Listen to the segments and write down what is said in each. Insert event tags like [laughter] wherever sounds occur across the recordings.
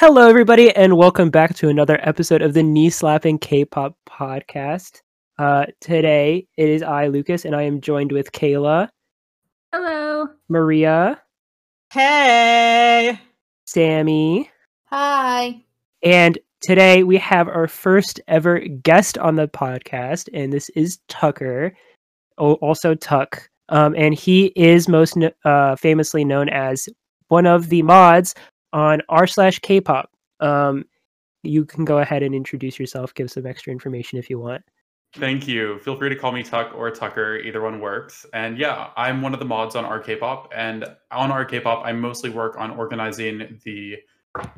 Hello, everybody, and welcome back to another episode of the Knee Slapping K-pop podcast. Uh, today it is I, Lucas, and I am joined with Kayla, Hello. Maria, Hey. Sammy, Hi. and today we have our first ever guest on the podcast, and this is Tucker, also Tuck, um, and he is most uh, famously known as one of the mods on r slash K-pop. Um, you can go ahead and introduce yourself, give some extra information if you want. Thank you. Feel free to call me Tuck or Tucker. Either one works. And yeah, I'm one of the mods on RKPop. And on RKPop, I mostly work on organizing the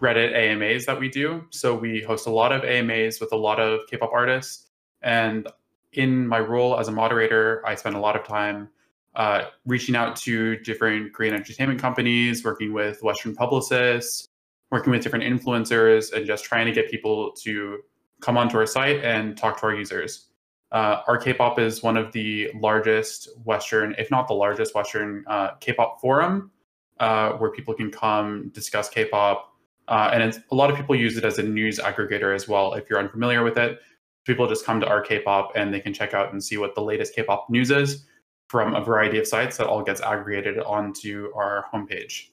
Reddit AMAs that we do. So we host a lot of AMAs with a lot of K-pop artists. And in my role as a moderator, I spend a lot of time uh, reaching out to different Korean entertainment companies, working with Western publicists, working with different influencers, and just trying to get people to come onto our site and talk to our users. Uh, our K-pop is one of the largest Western, if not the largest Western uh, K-pop forum, uh, where people can come discuss K-pop, uh, and a lot of people use it as a news aggregator as well. If you're unfamiliar with it, people just come to our K-pop and they can check out and see what the latest K-pop news is from a variety of sites that all gets aggregated onto our homepage.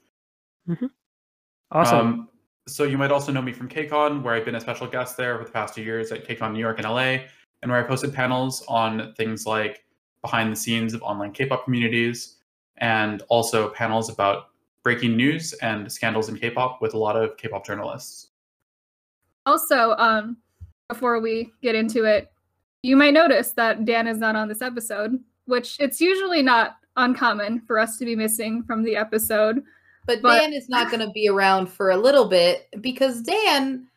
Awesome. Um, so you might also know me from KCON, where I've been a special guest there for the past two years at KCON New York and LA, and where I posted panels on things like behind the scenes of online K-pop communities, and also panels about breaking news and scandals in K-pop with a lot of K-pop journalists. Also, um, before we get into it, you might notice that Dan is not on this episode, which it's usually not uncommon for us to be missing from the episode. But, But- Dan is not going to be around for a little bit because Dan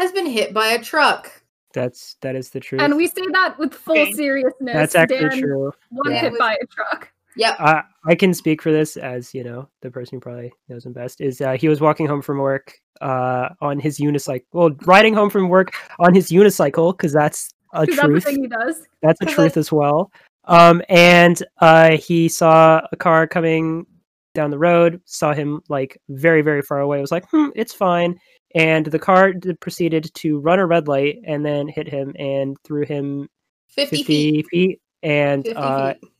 has been hit by a truck. that's that is the truth. And we say that with full Okay. seriousness. that's actually Dan true. was Yeah. hit by a truck. Yep. I I can speak for this as you know the person who probably knows him best is uh, he was walking home from work uh, on his unicycle. Well, riding home from work on his unicycle because that's a 'Cause that's the truth. thing he does. That's a truth I- as well. Um, and uh, he saw a car coming down the road, saw him like very, very far away. Was like, hmm, it's fine. And the car proceeded to run a red light and then hit him and threw him 50, 50 feet. feet. And 50 uh, feet.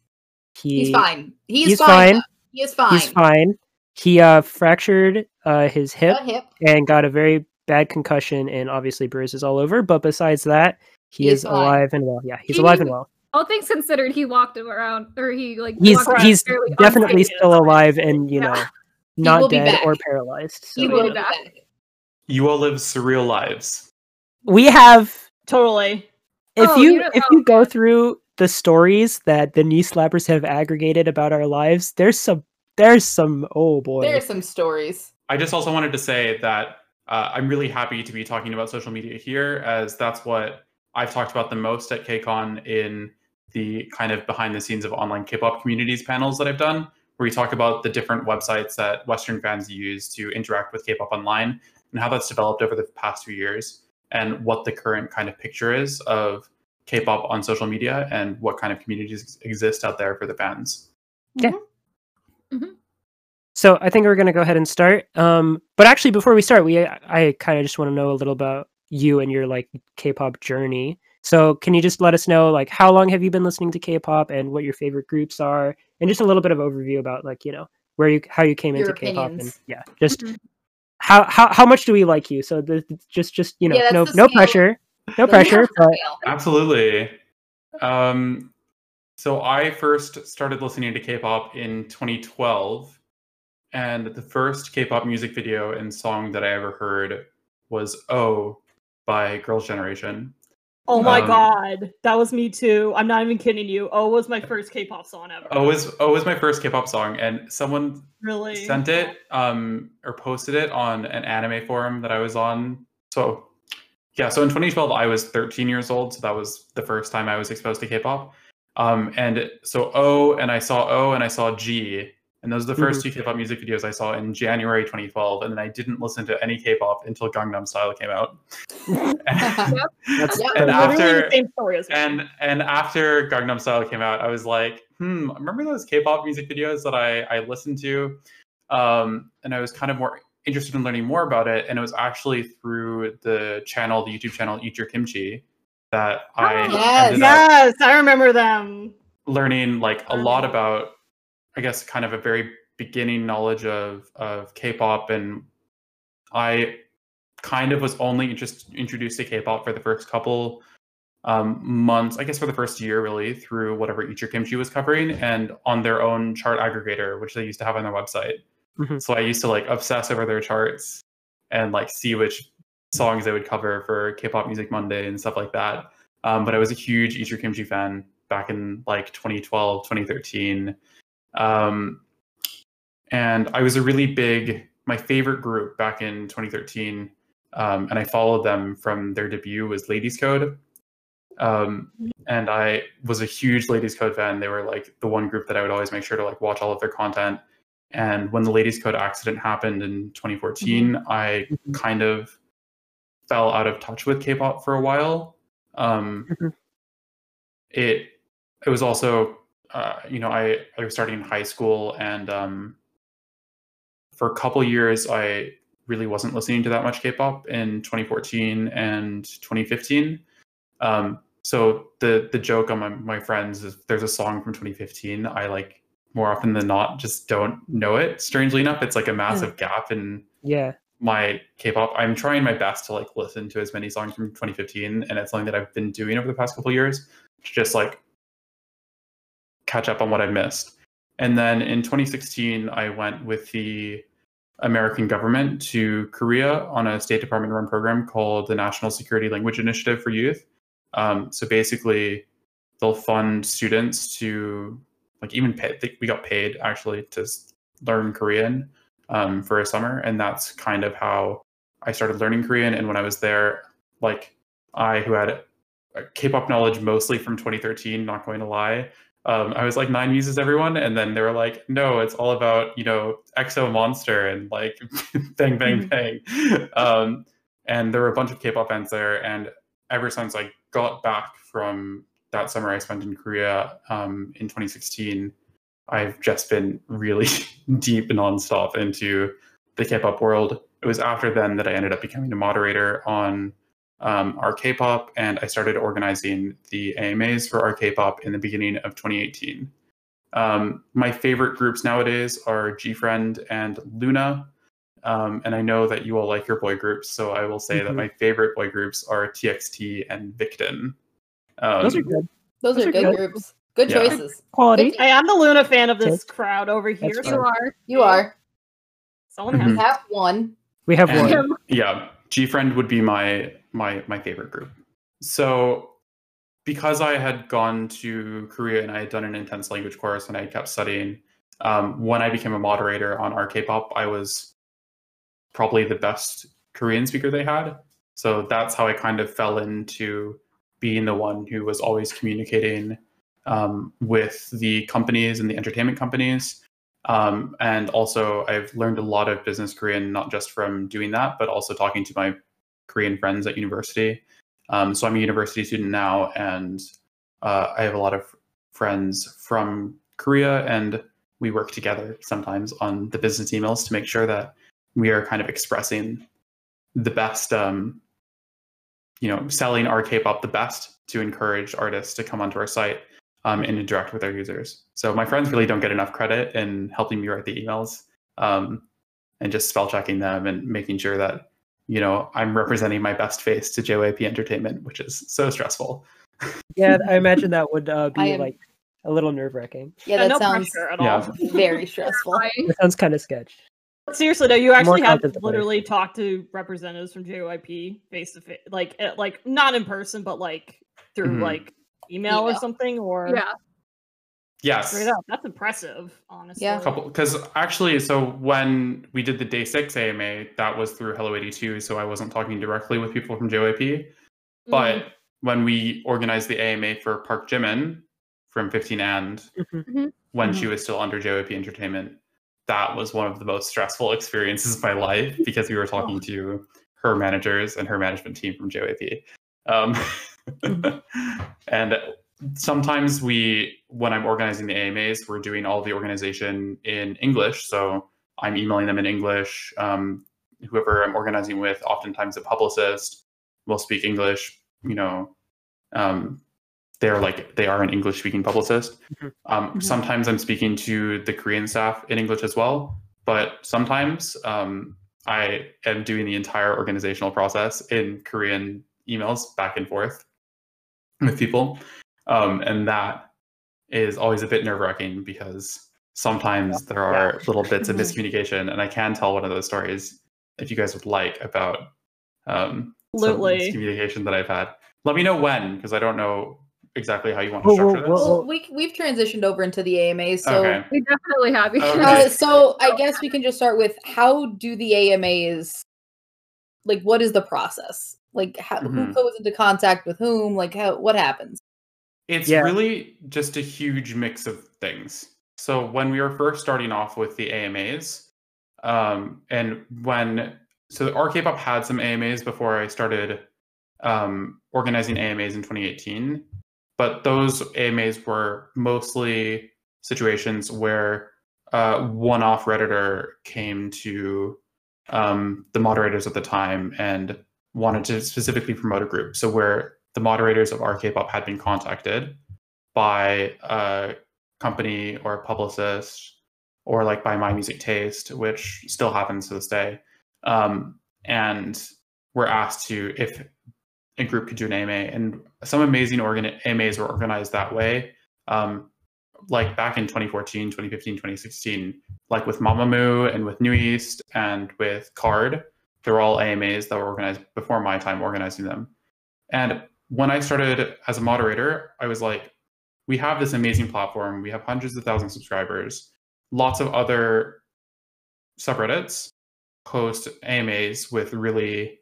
he, He's fine. He's, he's fine. fine. He is fine. He's fine. He uh, fractured uh, his hip hip. and got a very bad concussion and obviously bruises all over. But besides that, he, He is is alive and well. Yeah, he's He alive and well. All things considered, he walked him around, or he like He's he's definitely unscathed. still alive and you Yeah. know [laughs] not dead or paralyzed. So, He will will be be back. back. You all live surreal lives. we have Totally. if Oh, you you if you go through the stories that the knee slappers have aggregated about our lives, there's some there's some oh boy. There are some stories. I just also wanted to say that uh, I'm really happy to be talking about social media here, as that's what I've talked about the most at KCON in the kind of behind the scenes of online K-pop communities panels that I've done, where we talk about the different websites that Western fans use to interact with K-pop online and how that's developed over the past few years, and what the current kind of picture is of K-pop on social media and what kind of communities exist out there for the fans. Yeah. So I think we're gonna go ahead and start. Um, but actually, before we start, we I kind of just want to know a little about you and your like K-pop journey. So can you just let us know like how long have you been listening to K-pop and what your favorite groups are, and just a little bit of overview about like you know where you how you came Your into K-pop and yeah, just Mhm. how how how much do we like you? So the, just just you know Yeah, no no scale. pressure, no [laughs] pressure. [laughs] But. Absolutely. Um, so I first started listening to K-pop in 2012, and the first K-pop music video and song that I ever heard was "Oh" by Girls' Generation. Oh my Um, god. That was me too. I'm not even kidding you. Oh was my first K-pop song ever. "Oh" was "Oh" was my first K-pop song, and someone really? sent it um, or posted it on an anime forum that I was on. So yeah, so in 2012 I was 13 years old, so that was the first time I was exposed to K-pop. Um, and so O and I saw O and I saw G, and those are the 1st two K-pop music videos I saw in January 2012. And then I didn't listen to any K-pop until Gangnam Style came out. that's, [laughs] Yep. that's [laughs] And after- the same story as me. and and after Gangnam Style came out, I was like, hmm, remember those K-pop music videos that I I listened to? Um, and I was kind of more interested in learning more about it, and it was actually through the channel, the YouTube channel Eat Your Kimchi, that I Yes. ended up Yes, I remember them. learning like a lot about i guess kind of a very beginning knowledge of of k-pop and i kind of was only just introduced to k-pop for the first couple um, months i guess for the first year really through whatever Eat Your kimchi was covering and on their own chart aggregator which they used to have on their website. Mhm. so i used to like obsess over their charts and like see which songs they would cover for k-pop music monday and stuff like that. Um, but i was a huge Eat Your kimchi fan back in like 2012 2013 um, and i was a really big my favorite group back in 2013 um, and i followed them from their debut was ladies code. Um, and i was a huge ladies code fan. They were like the one group that i would always make sure to like watch all of their content. And when the ladies code accident happened in 2014 i Mhm. kind of fell out of touch with k-pop for a while. Um, Mhm. it it was also uh, you know I, I was starting in high school and um, for a couple years i really wasn't listening to that much k-pop in 2014 and 2015 um, so the the joke on my, my friends is there's a song from 2015 i like more often than not just don't know it strangely enough it's like a massive gap in Yeah. my K-pop. I'm trying my best to like listen to as many songs from 2015, and it's something that I've been doing over the past couple years just like catch up on what I missed. And then in 2016, I went with the American government to Korea on a State Department run program called the National Security Language Initiative for Youth. Um, so basically, they'll fund students to like even pay. they- We got paid actually to learn Korean um, for a summer, and that's kind of how I started learning Korean. And when I was there, like I, who had K-pop knowledge mostly from 2013, not going to lie, um, I was like nine muses everyone, and then they were like, no, it's all about you know EXO Monster and like [laughs] bang bang bang. Um, and there were a bunch of K-pop bands there, and ever since I got back from that summer I spent in Korea um, in 2016, I've just been really [laughs] deep nonstop into the K-pop world. It was after then that I ended up becoming a moderator on um, our K-pop, and I started organizing the AMAs for our K-pop in the beginning of 2018. Um, my favorite groups nowadays are GFriend and Loona, um, and I know that you all like your boy groups, so I will say that Mhm. my favorite boy groups are TXT and Victon. Um, Those are good. Those, Those are are good good. groups. Good Yeah. choices. Quality. I am the Loona fan of this Okay. crowd over here. That's You So are. You are. someone has Mhm. Have one. We have And- one. [laughs] Yeah gfriend would be my my my favorite group. So because i had gone to korea and i had done an intense language course and i kept studying um, when i became a moderator on our k-pop i was probably the best korean speaker they had. So that's how i kind of fell into being the one who was always communicating um, with the companies and the entertainment companies. Um, and also, I've learned a lot of business Korean, not just from doing that, but also talking to my Korean friends at university. Um, so I'm a university student now, and uh, I have a lot of friends from Korea, and we work together sometimes on the business emails to make sure that we are kind of expressing the best, um, you know, selling our K-pop the best to encourage artists to come onto our site um, and interact with our users. So my friends really don't get enough credit in helping me write the emails um, and just spell checking them and making sure that you know I'm representing my best face to JYP Entertainment, which is so stressful. [laughs] Yeah, I imagine that would uh, be am- like a little nerve wracking. Yeah, that no sounds pressure at yeah. all. [laughs] very stressful. [laughs] It sounds kind of sketch. Seriously though, you More actually have to literally talked to representatives from JYP face to face, like eh, like not in person, but like through Mhm. like email, or something, or Yeah. Yes. straight up. That's impressive, honestly. Yeah. couple because actually so when we did the DAY6 ama that was through hello 82 so i wasn't talking directly with people from jyp but when we organized the ama for park jimin from 15 and Mhm. when Mm-hmm. she was still under jyp entertainment that was one of the most stressful [laughs] experiences of my life because we were talking to her managers and her management team from jyp um, [laughs] and sometimes we when i'm organizing the amas we're doing all the organization in english so i'm emailing them in english um, whoever I'm organizing with, oftentimes a publicist, will speak English. You know, um, they're like they are an English speaking publicist. Mhm. Um, Mhm. Sometimes I'm speaking to the Korean staff in English as well, but sometimes um, I am doing the entire organizational process in Korean emails back and forth with people, um, and that is always a bit nerve wracking because sometimes there are little bits of [laughs] miscommunication, and I can tell one of those stories if you guys would like about um, some Absolutely. miscommunication that I've had. Let me know when because I don't know exactly how you want to structure whoa, this. whoa. Well, we we've transitioned over into the AMAs, so okay. We definitely have. Okay. uh, so I guess we can just start with how do the AMAs like what is the process? Like how, who Mhm. goes into contact with whom? Like how what happens? It's Yeah. really just a huge mix of things. So when we were first starting off with the AMAs, um, and when so RKPop had some AMAs before I started um, organizing AMAs in 2018, but those AMAs were mostly situations where uh, one-off redditor came to um, the moderators at the time and wanted to specifically promote a group. So where the moderators of RKPop had been contacted by a company or a publicist or like by My Music Taste, which still happens to this day, um, and were asked to if a group could do an AMA, and some amazing organ- AMAs were organized that way. Um, like back in 2014, 2015, 2016, like with Mamamoo and with NU'EST and with KARD, they're all AMAs that were organized before my time organizing them. And when I started as a moderator, I was like, we have this amazing platform. We have hundreds of thousands of subscribers. Lots of other subreddits host AMAs with really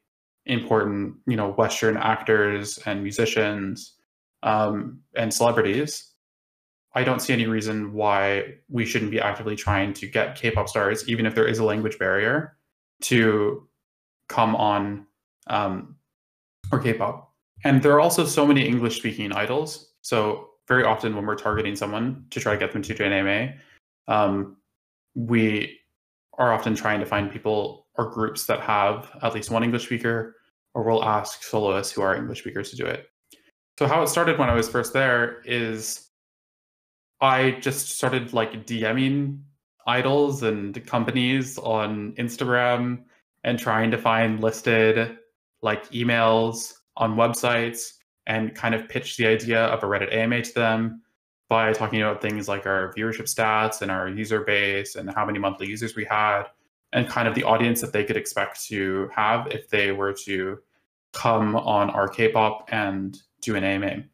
important, you know, Western actors and musicians um, and celebrities. I don't see any reason why we shouldn't be actively trying to get K-pop stars, even if there is a language barrier, to come on um, or K-pop. And there are also so many English-speaking idols. So very often when we're targeting someone to try to get them to join AMA, um, we are often trying to find people or groups that have at least one English speaker, or we'll ask soloists who are English speakers to do it. So how it started when I was first there is I just started like DMing idols and companies on Instagram and trying to find listed like emails on websites and kind of pitch the idea of a Reddit AMA to them by talking about things like our viewership stats and our user base and how many monthly users we had and kind of the audience that they could expect to have if they were to come on our K-pop and do an AMA.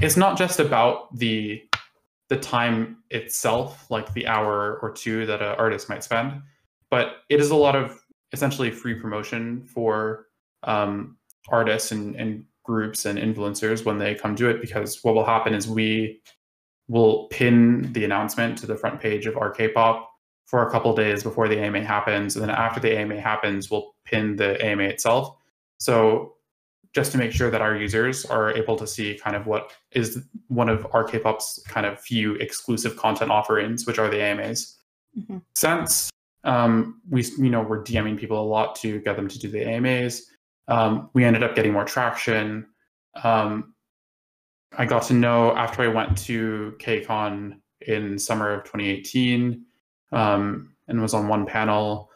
It's not just about the the time itself, like the hour or two that an artist might spend, but it is a lot of essentially free promotion for um, artists and, and groups and influencers when they come do it. Because what will happen is we will pin the announcement to the front page of our K-pop for a couple days before the AMA happens, and then after the AMA happens, we'll pin the AMA itself. So just to make sure that our users are able to see kind of what is one of our K-pop's kind of few exclusive content offerings, which are the AMAs. Mhm. Since um, we, you know, we're DMing people a lot to get them to do the AMAs, um, we ended up getting more traction. Um, I got to know after I went to KCON in summer of 2018 um, and was on one panel.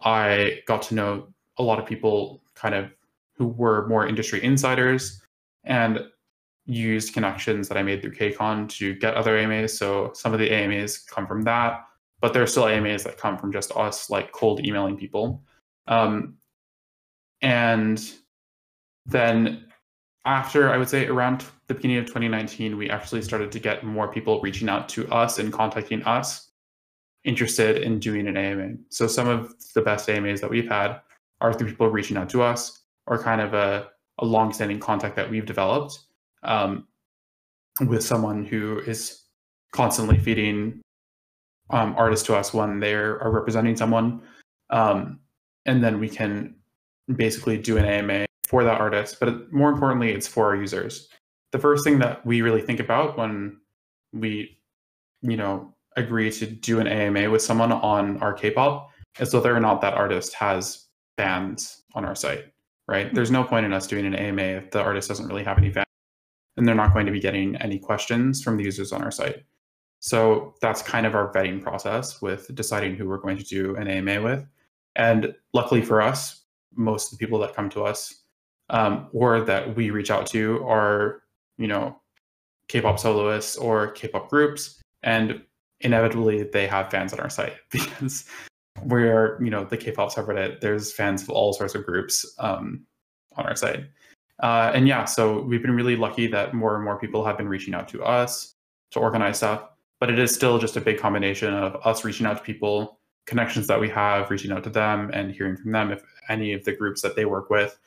I got to know a lot of people kind of who were more industry insiders and used connections that I made through KCON to get other AMAs. So some of the AMAs come from that, but there are still AMAs that come from just us like cold emailing people. Um, and then after I would say around the beginning of 2019, we actually started to get more people reaching out to us and contacting us interested in doing an AMA. So some of the best AMAs that we've had are through people reaching out to us or kind of a, a long-standing contact that we've developed um, with someone who is constantly feeding um, artists to us when they are representing someone. Um, and then we can basically do an AMA for that artist. But more importantly, it's for our users. The first thing that we really think about when we, you know, agree to do an AMA with someone on our K-pop is whether or not that artist has fans on our site, right? There's no point in us doing an AMA if the artist doesn't really have any fans, and they're not going to be getting any questions from the users on our site. So that's kind of our vetting process with deciding who we're going to do an AMA with. And luckily for us, most of the people that come to us um, or that we reach out to are, you know, K-pop soloists or K-pop groups, and inevitably they have fans on our site [laughs] because we're, you know, the K-pop subreddit. There's fans of all sorts of groups um, on our site, uh, and yeah, so we've been really lucky that more and more people have been reaching out to us to organize stuff. But it is still just a big combination of us reaching out to people, connections that we have, reaching out to them, and hearing from them if any of the groups that they work with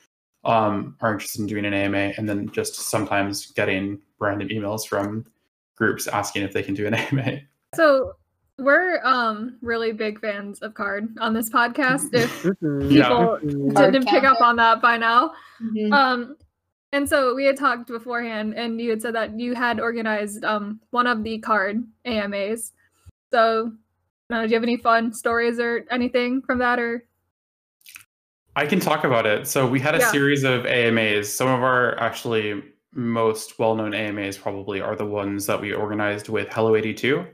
um, are interested in doing an AMA, and then just sometimes getting random emails from groups asking if they can do an [laughs] AMA. So we're um really big fans of KARD on this podcast. If [laughs] Mhm. Yeah. people. KARD didn't pick up on that by now. Mhm. Um and so we had talked beforehand and you had said that you had organized um one of the KARD AMAs. So uh, do you have any fun stories or anything from that or I can talk about it. So we had a Yeah. series of AMAs. Some of our actually most well-known AMAs probably are the ones that we organized with Hello 82.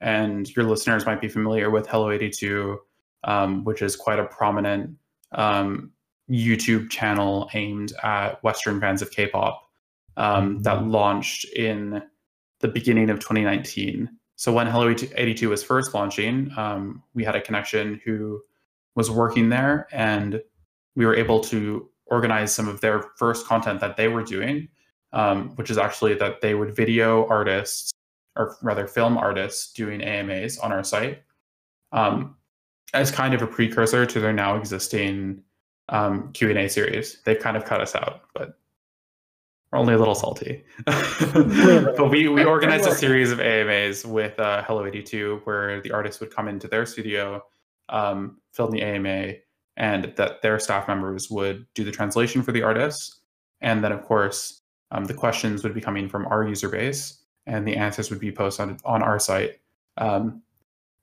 And your listeners might be familiar with Hello 82, um, which is quite a prominent um, YouTube channel aimed at Western fans of K-pop um, that launched in the beginning of 2019. So when Hello 82 was first launching, um, we had a connection who was working there and we were able to organize some of their first content that they were doing, um, which is actually that they would video artists, or rather film artists, doing AMAs on our site um, as kind of a precursor to their now existing um, Q and A series. They've kind of cut us out, but we're only a little salty. [laughs] but we we organized a series of AMAs with uh, Hello 82, where the artists would come into their studio, um, film the AMA, and that their staff members would do the translation for the artists. And then, of course, um, the questions would be coming from our user base, and the answers would be posted on, on our site. Um,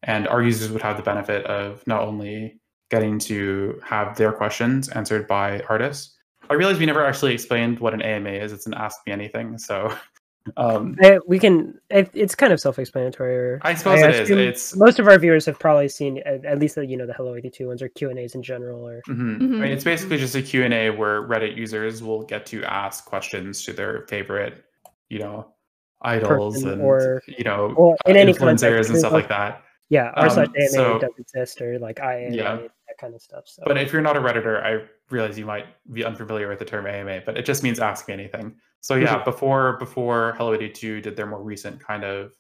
and our users would have the benefit of not only getting to have their questions answered by artists. I realize we never actually explained what an AMA is. It's an Ask Me Anything. So [laughs] um, Uh, we can. It, it's kind of self-explanatory. or- I suppose I it is. assume It's most of our viewers have probably seen at, at least the you know the Hello 82 ones or Q and A's in general. Or Mhm. I Mhm. mean, it's basically just a Q&A where Reddit users will get to ask questions to their favorite, you know, idols Person and or- you know, or in uh, any influencers context, and stuff like- like that. yeah, our Um, slash AMA so- does exist or like IAMA Yeah. that kind of stuff. So But if you're not a redditor, I realize you might be unfamiliar with the term AMA, but it just means ask me anything. So Mm-hmm. yeah, before before Hello 82 did their more recent kind of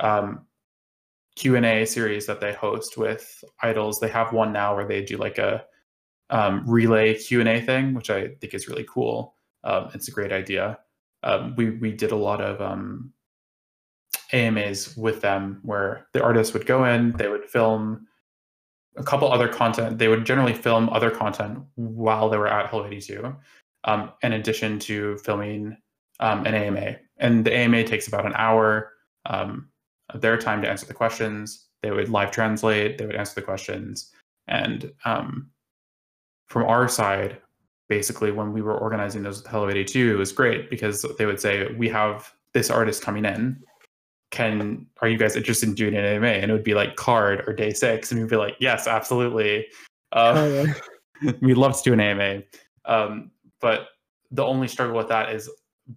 um, Q&A series that they host with idols, they have one now where they do like a um, relay Q&A thing, which I think is really cool. Um, it's a great idea. Um, we we did a lot of um, AMAs with them where the artists would go in, they would film a couple other content. They would generally film other content while they were at Hello 82, um, in addition to filming um, an AMA. And the AMA takes about an hour um, of their time to answer the questions. They would live translate, they would answer the questions. And um, from our side, basically, when we were organizing those with Hello 82, it was great because they would say, We have this artist coming in can are you guys interested in doing an AMA? And it would be like KARD or DAY6, and we'd be like, yes, absolutely. Uh, Oh, yeah. [laughs] we'd love to do an AMA. Um, but the only struggle with that is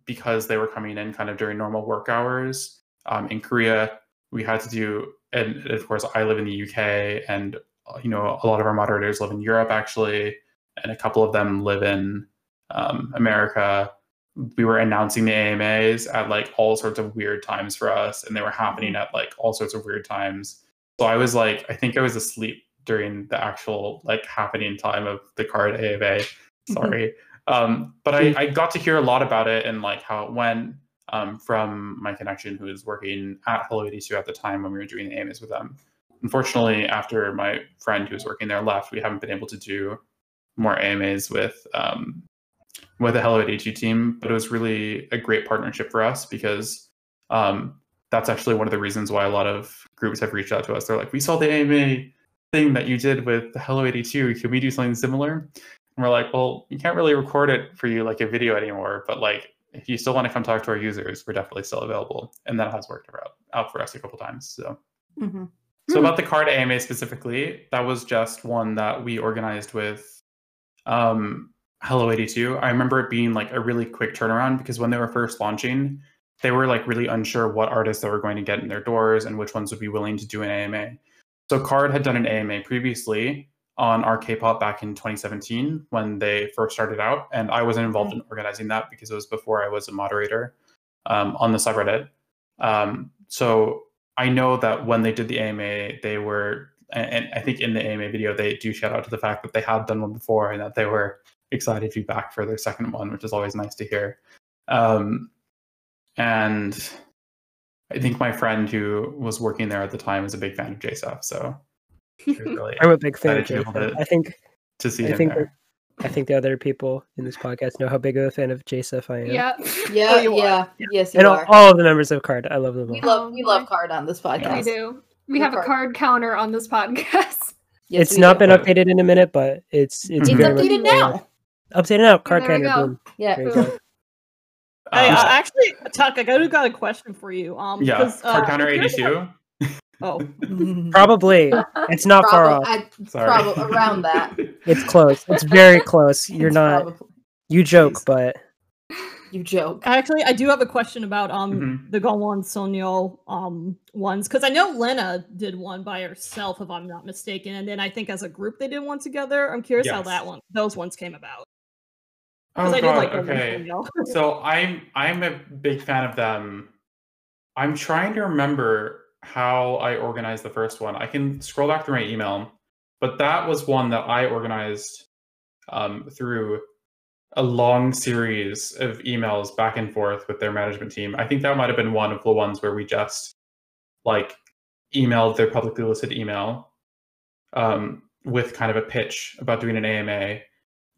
because they were coming in kind of during normal work hours. Um, in Korea, we had to do, and of course, I live in the UK, and uh, you know, a lot of our moderators live in Europe actually, and a couple of them live in um, America we were announcing the AMAs at like all sorts of weird times for us, and they were happening at like all sorts of weird times. So I was like, I think I was asleep during the actual like happening time of the KARD AMA. Sorry. um, but I, I got to hear a lot about it and like how it went um, from my connection who was working at Hello 82 at the time when we were doing the AMAs with them. Unfortunately, after my friend who was working there left, we haven't been able to do more AMAs with um, with the Hello 82 team, but it was really a great partnership for us because um, that's actually one of the reasons why a lot of groups have reached out to us. They're like, we saw the AMA thing that you did with Hello 82. Can we do something similar? And we're like, well, we can't really record it for you like a video anymore, but like if you still want to come talk to our users, we're definitely still available. And that has worked out, out for us a couple times. So Mm-hmm. so Hmm. about the KARD AMA specifically, that was just one that we organized with um, Hello 82. I remember it being like a really quick turnaround because when they were first launching, they were like really unsure what artists they were going to get in their doors and which ones would be willing to do an AMA. So KARD had done an AMA previously on our K-pop back in 2017 when they first started out, and I wasn't involved in organizing that because it was before I was a moderator um, on the subreddit. Um, so I know that when they did the AMA, they were, and, and I think in the AMA video they do shout out to the fact that they had done one before and that they were excited to be back for their second one, which is always nice to hear. Um, and I think my friend who was working there at the time is a big fan of J.Seph, so really [laughs] I'm a big fan of Excited to be able J.Seph. to I think to see I him think there. I think the other people in this podcast know how big of a fan of J.Seph I am. Yeah. [laughs] Yeah, you are. yeah, yes, you And all, are. all of the members of KARD, I love them we love we Oh, love KARD on this podcast. We do. We Good have a card. card counter on this podcast. Yes, it's not do. been updated in a minute, but it's it's, It's very updated there. now. Updated now. Card there we counter. go. Boom. Yeah. There you Boom. go. Hey, Um, uh, actually, Tuck, I got, got a question for you. Um, yeah, 'cause, card uh, counter if 82. [laughs] Oh, [laughs] [laughs] Probably. It's not far off. I, Sorry. prob- around that. It's close. It's very close. You're It's not. probably- You joke, Jeez. but you joke. actually, I do have a question about um Mhm. the Gongwon Sonyeo um ones because I know Lena did one by herself, if I'm not mistaken, and then I think as a group they did one together. I'm curious how that one, those ones came about. Oh I god, like okay. [laughs] So I'm I'm a big fan of them. I'm trying to remember how I organized the first one. I can scroll back through my email, but that was one that I organized um, through a long series of emails back and forth with their management team. I think that might have been one of the ones where we just like emailed their publicly listed email um, with kind of a pitch about doing an AMA.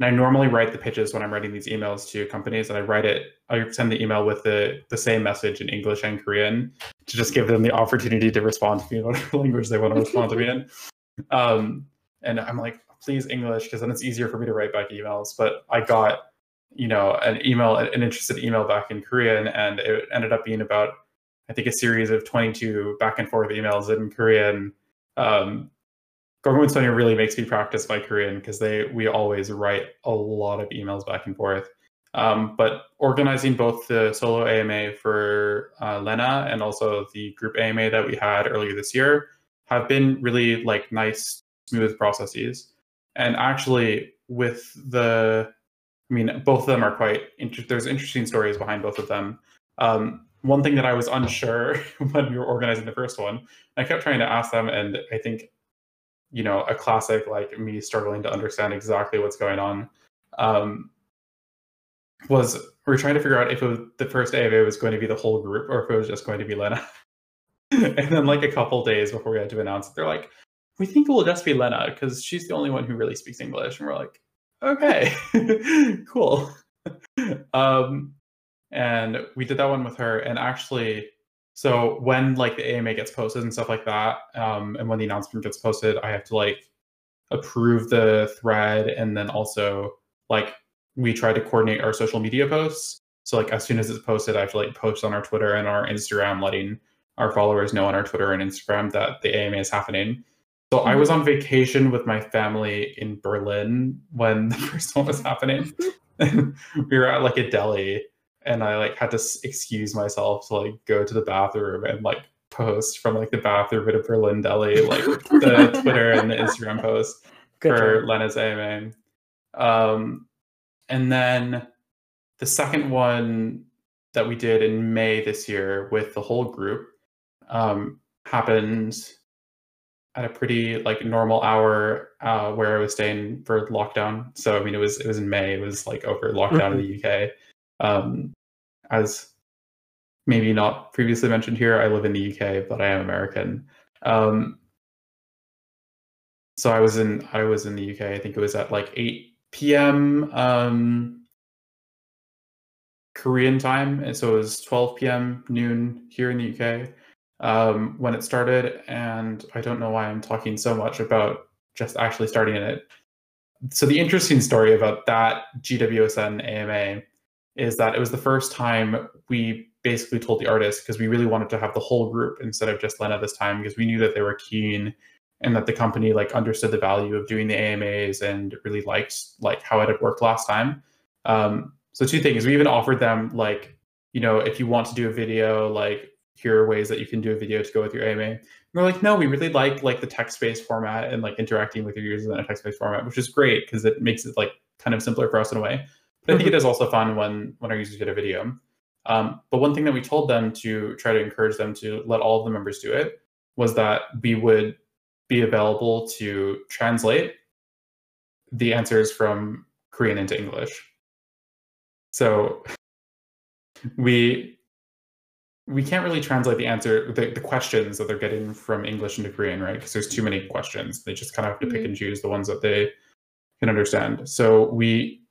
And I normally write the pitches when I'm writing these emails to companies, and I write it. I send the email with the the same message in English and Korean to just give them the opportunity to respond to me in whatever [laughs] language they want to respond to me in. Um, and I'm like, please English, because then it's easier for me to write back emails. But I got, you know, an email, an interested email back in Korean, and it ended up being about, I think, a series of 22 back and forth emails in Korean. Um, Gongwon Sonyeo really makes me practice my Korean because they we always write a lot of emails back and forth. Um, but organizing both the solo AMA for uh, Lena and also the group AMA that we had earlier this year have been really like nice, smooth processes. And actually, with the, I mean, both of them are quite. There's interesting stories behind both of them. Um, one thing that I was unsure [laughs] when we were organizing the first one, I kept trying to ask them, and I think you know a classic like me struggling to understand exactly what's going on um was we are trying to figure out if it was, the first AMA was going to be the whole group or if it was just going to be Lena. [laughs] and then like a couple days before we had to announce it, they're like, we think it will just be Lena because she's the only one who really speaks English. And we're like, okay, [laughs] cool. [laughs] um and we did that one with her and actually so when like the AMA gets posted and stuff like that, um, and when the announcement gets posted, I have to like approve the thread and then also like we try to coordinate our social media posts. So like as soon as it's posted, I have to like post on our Twitter and our Instagram, letting our followers know on our Twitter and Instagram that the AMA is happening. So I was on vacation with my family in Berlin when [laughs] the first one was happening. [laughs] we were at like a deli and I like had to excuse myself to like go to the bathroom and like post from like the bathroom at a Berlin deli, like [laughs] the Twitter and the Instagram post good for job. Lena's AMA. Um, and then the second one that we did in May this year with the whole group um, happened at a pretty like normal hour uh, where I was staying for lockdown. So I mean, it was it was in May. It was like over lockdown in the UK. Um, as maybe not previously mentioned here, I live in the UK, but I am American. Um, so I was in I was in the UK. I think it was at like 8 p.m. Um, Korean time, and so it was 12 p.m. noon here in the UK. um, when it started, and I don't know why I'm talking so much about just actually starting in it. So the interesting story about that GWSN AMA is that it was the first time we basically told the artist because we really wanted to have the whole group instead of just Lena this time because we knew that they were keen and that the company like understood the value of doing the AMAs and really liked like how it had worked last time. Um, so two things, we even offered them like, you know, if you want to do a video, like here are ways that you can do a video to go with your AMA. And we're like, no, we really like like the text-based format and like interacting with your users in a text-based format, which is great because it makes it like kind of simpler for us in a way. But I think it is also fun when when our users get a video. Um, but one thing that we told them to try to encourage them to let all of the members do it was that we would be available to translate the answers from Korean into English. So [laughs] we we can't really translate the answer the, the questions that they're getting from English into Korean, right? Because there's too many questions. They just kind of have to pick Mhm. and choose the ones that they can understand. So we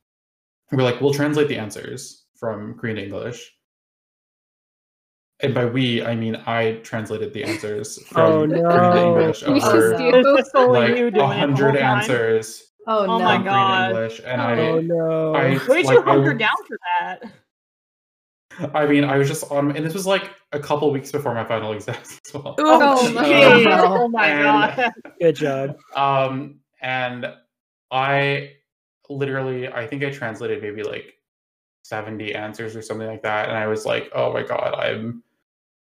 we're like, we'll translate the answers from Korean to English. And by we, I mean I translated the answers [laughs] from Oh, Korean to. English You should over do- It's just only like you a doing it hundred answers Oh, Oh no. my God. Korean English, and Oh, I Oh no. I- Who did like, you hunker would- down for that? I mean, I was just on, and this was like a couple weeks before my final exams [laughs] as well. Oh, my jeez. [laughs] Oh my And- god. Good job. Um, and I literally, I think I translated maybe like 70 answers or something like that. And I was like, oh my God, I'm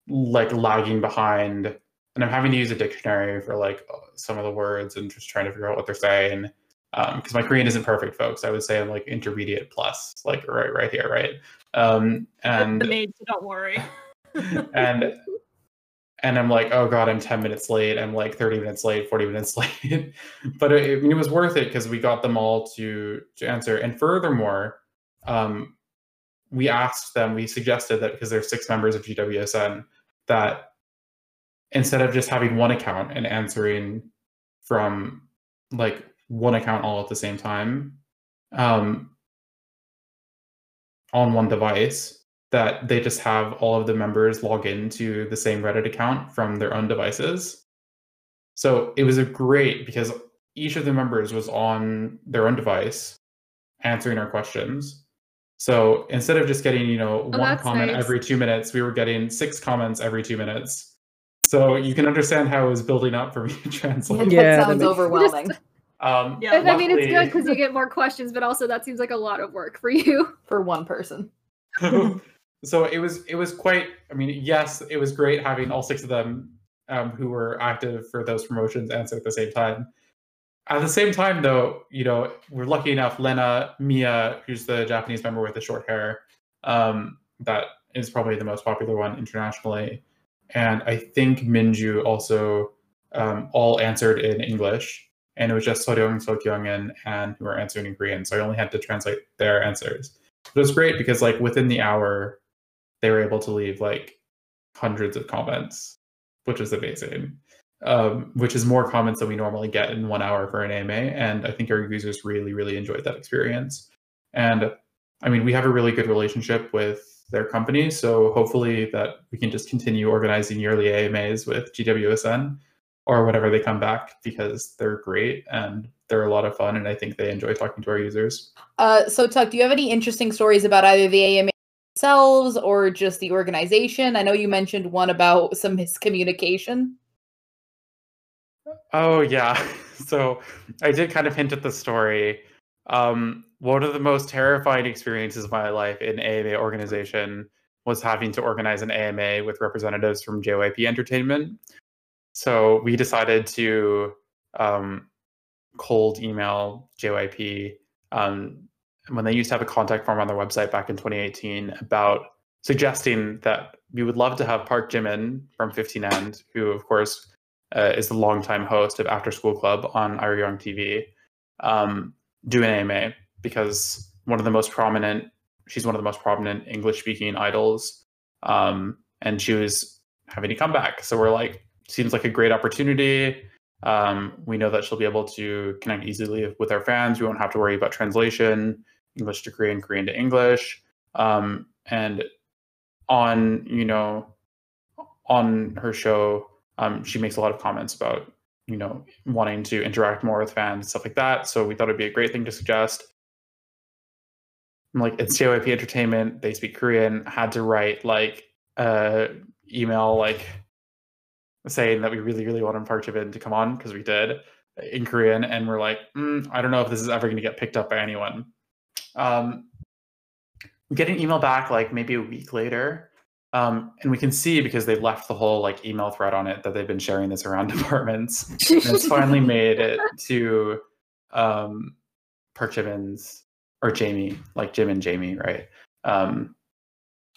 like lagging behind. And I'm having to use a dictionary for like some of the words and just trying to figure out what they're saying. Because my Korean isn't perfect, folks. I would say I'm like intermediate plus, like right, right here, right? Um, and don't worry. [laughs] and and I'm like, oh god, I'm 10 minutes late. I'm like 30 minutes late, 40 minutes [laughs] late. but it, it was worth it because we got them all to to answer. And furthermore, um, we asked them, we suggested that because there's six members of GWSN, that instead of just having one account and answering from like one account all at the same time, um, on one device, that they just have all of the members log into the same Reddit account from their own devices. So it was a great because each of the members was on their own device answering our questions. So instead of just getting, you know, one that's comment nice. every two minutes, we were getting six comments every two minutes. So you can understand how it was building up for me to [laughs] translate. Yeah, that that sounds makes- overwhelming [laughs] Um, Yeah, I mean, it's good because you get more questions, but also that seems like a lot of work for you. for one person. [laughs] so it was it was quite i mean yes it was great having all six of them um, who were active for those promotions answer at the same time at the same time though you know we're lucky enough lena miya who's the japanese member with the short hair um, that is probably the most popular one internationally and i think minju also um, all answered in english and it was just Seoryoung, Seokyoung, and Anne who were answering in Korean. So I only had to translate their answers. But it was great because like within the hour, they were able to leave like hundreds of comments, which is amazing. Um, which is more comments than we normally get in one hour for an AMA. And I think our users really, really enjoyed that experience. And I mean, we have a really good relationship with their company. So hopefully that we can just continue organizing yearly AMAs with GWSN or whenever they come back because they're great and they're a lot of fun. And I think they enjoy talking to our users. Uh, so, Tuck, do you have any interesting stories about either the AMA themselves or just the organization? I know you mentioned one about some miscommunication. Oh yeah. [laughs] So I did kind of hint at the story. Um, one of the most terrifying experiences of my life in AMA organization was having to organize an AMA with representatives from JYP Entertainment. So we decided to um, cold email JYP um, when they used to have a contact form on their website back in 2018 about suggesting that we would love to have Park Jimin from 15&, who of course uh, is the longtime host of After School Club on Arirang TV, um, do an AMA because one of the most prominent, she's one of the most prominent English speaking idols, um, and she was having to come back. So we're like, seems like a great opportunity. Um, we know that she'll be able to connect easily with our fans. We won't have to worry about translation, English to Korean, Korean to English, um, and on you know on her show, um, she makes a lot of comments about you know wanting to interact more with fans and stuff like that. So we thought it'd be a great thing to suggest. Like it's JYP Entertainment, they speak Korean. Had to write like a email like saying that we really really wanted Park Jimin to come on because we did in Korean, and we're like, mm, I don't know if this is ever going to get picked up by anyone. Um, we get an email back like maybe a week later um, and we can see because they've left the whole like email thread on it that they've been sharing this around [laughs] departments and it's [laughs] finally made it to um, Park Jimin's or Jamie, like Jim and Jamie, right? Um,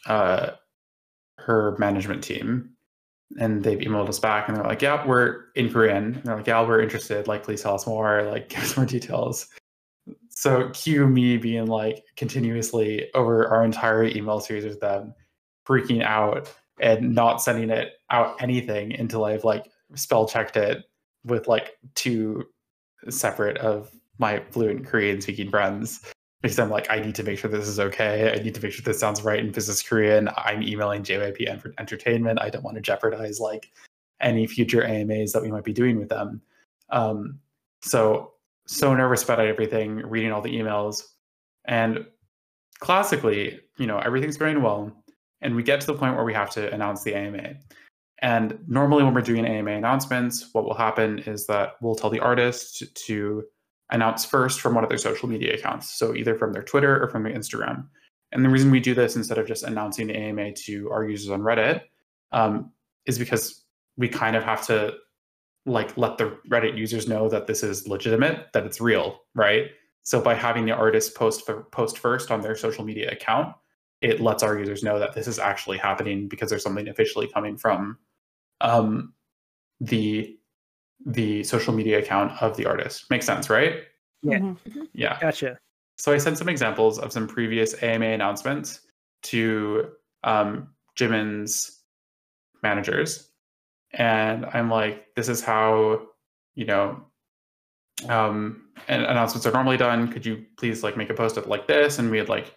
uh, her management team, and they've emailed us back, and they're like, "Yeah, we're in Korean." And they're like, "Yeah, we're interested. Like, please tell us more. Like, [laughs] give us more details." So cue me being like continuously over our entire email series with them, freaking out and not sending it out anything until I've like spell checked it with like two separate of my fluent Korean speaking friends because I'm like, I need to make sure this is okay. I need to make sure this sounds right in business Korean. I'm emailing JYP for Entertainment. I don't want to jeopardize like any future AMAs that we might be doing with them. Um, so so nervous about everything, reading all the emails, and classically, you know, everything's going well, and we get to the point where we have to announce the AMA. And normally, when we're doing AMA announcements, what will happen is that we'll tell the artist to announce first from one of their social media accounts. So either from their Twitter or from their Instagram. And the reason we do this instead of just announcing the AMA to our users on Reddit um, is because we kind of have to like let the Reddit users know that this is legitimate, that it's real, right? So by having the artist post for, post first on their social media account, it lets our users know that this is actually happening because there's something officially coming from um, the the social media account of the artist. Makes sense, right? Yeah. Mm-hmm. Yeah. Gotcha. So I sent some examples of some previous AMA announcements to um, Jimin's managers, and I'm like, this is how you know um, and announcements are normally done. Could you please like make a post of like this? And we had like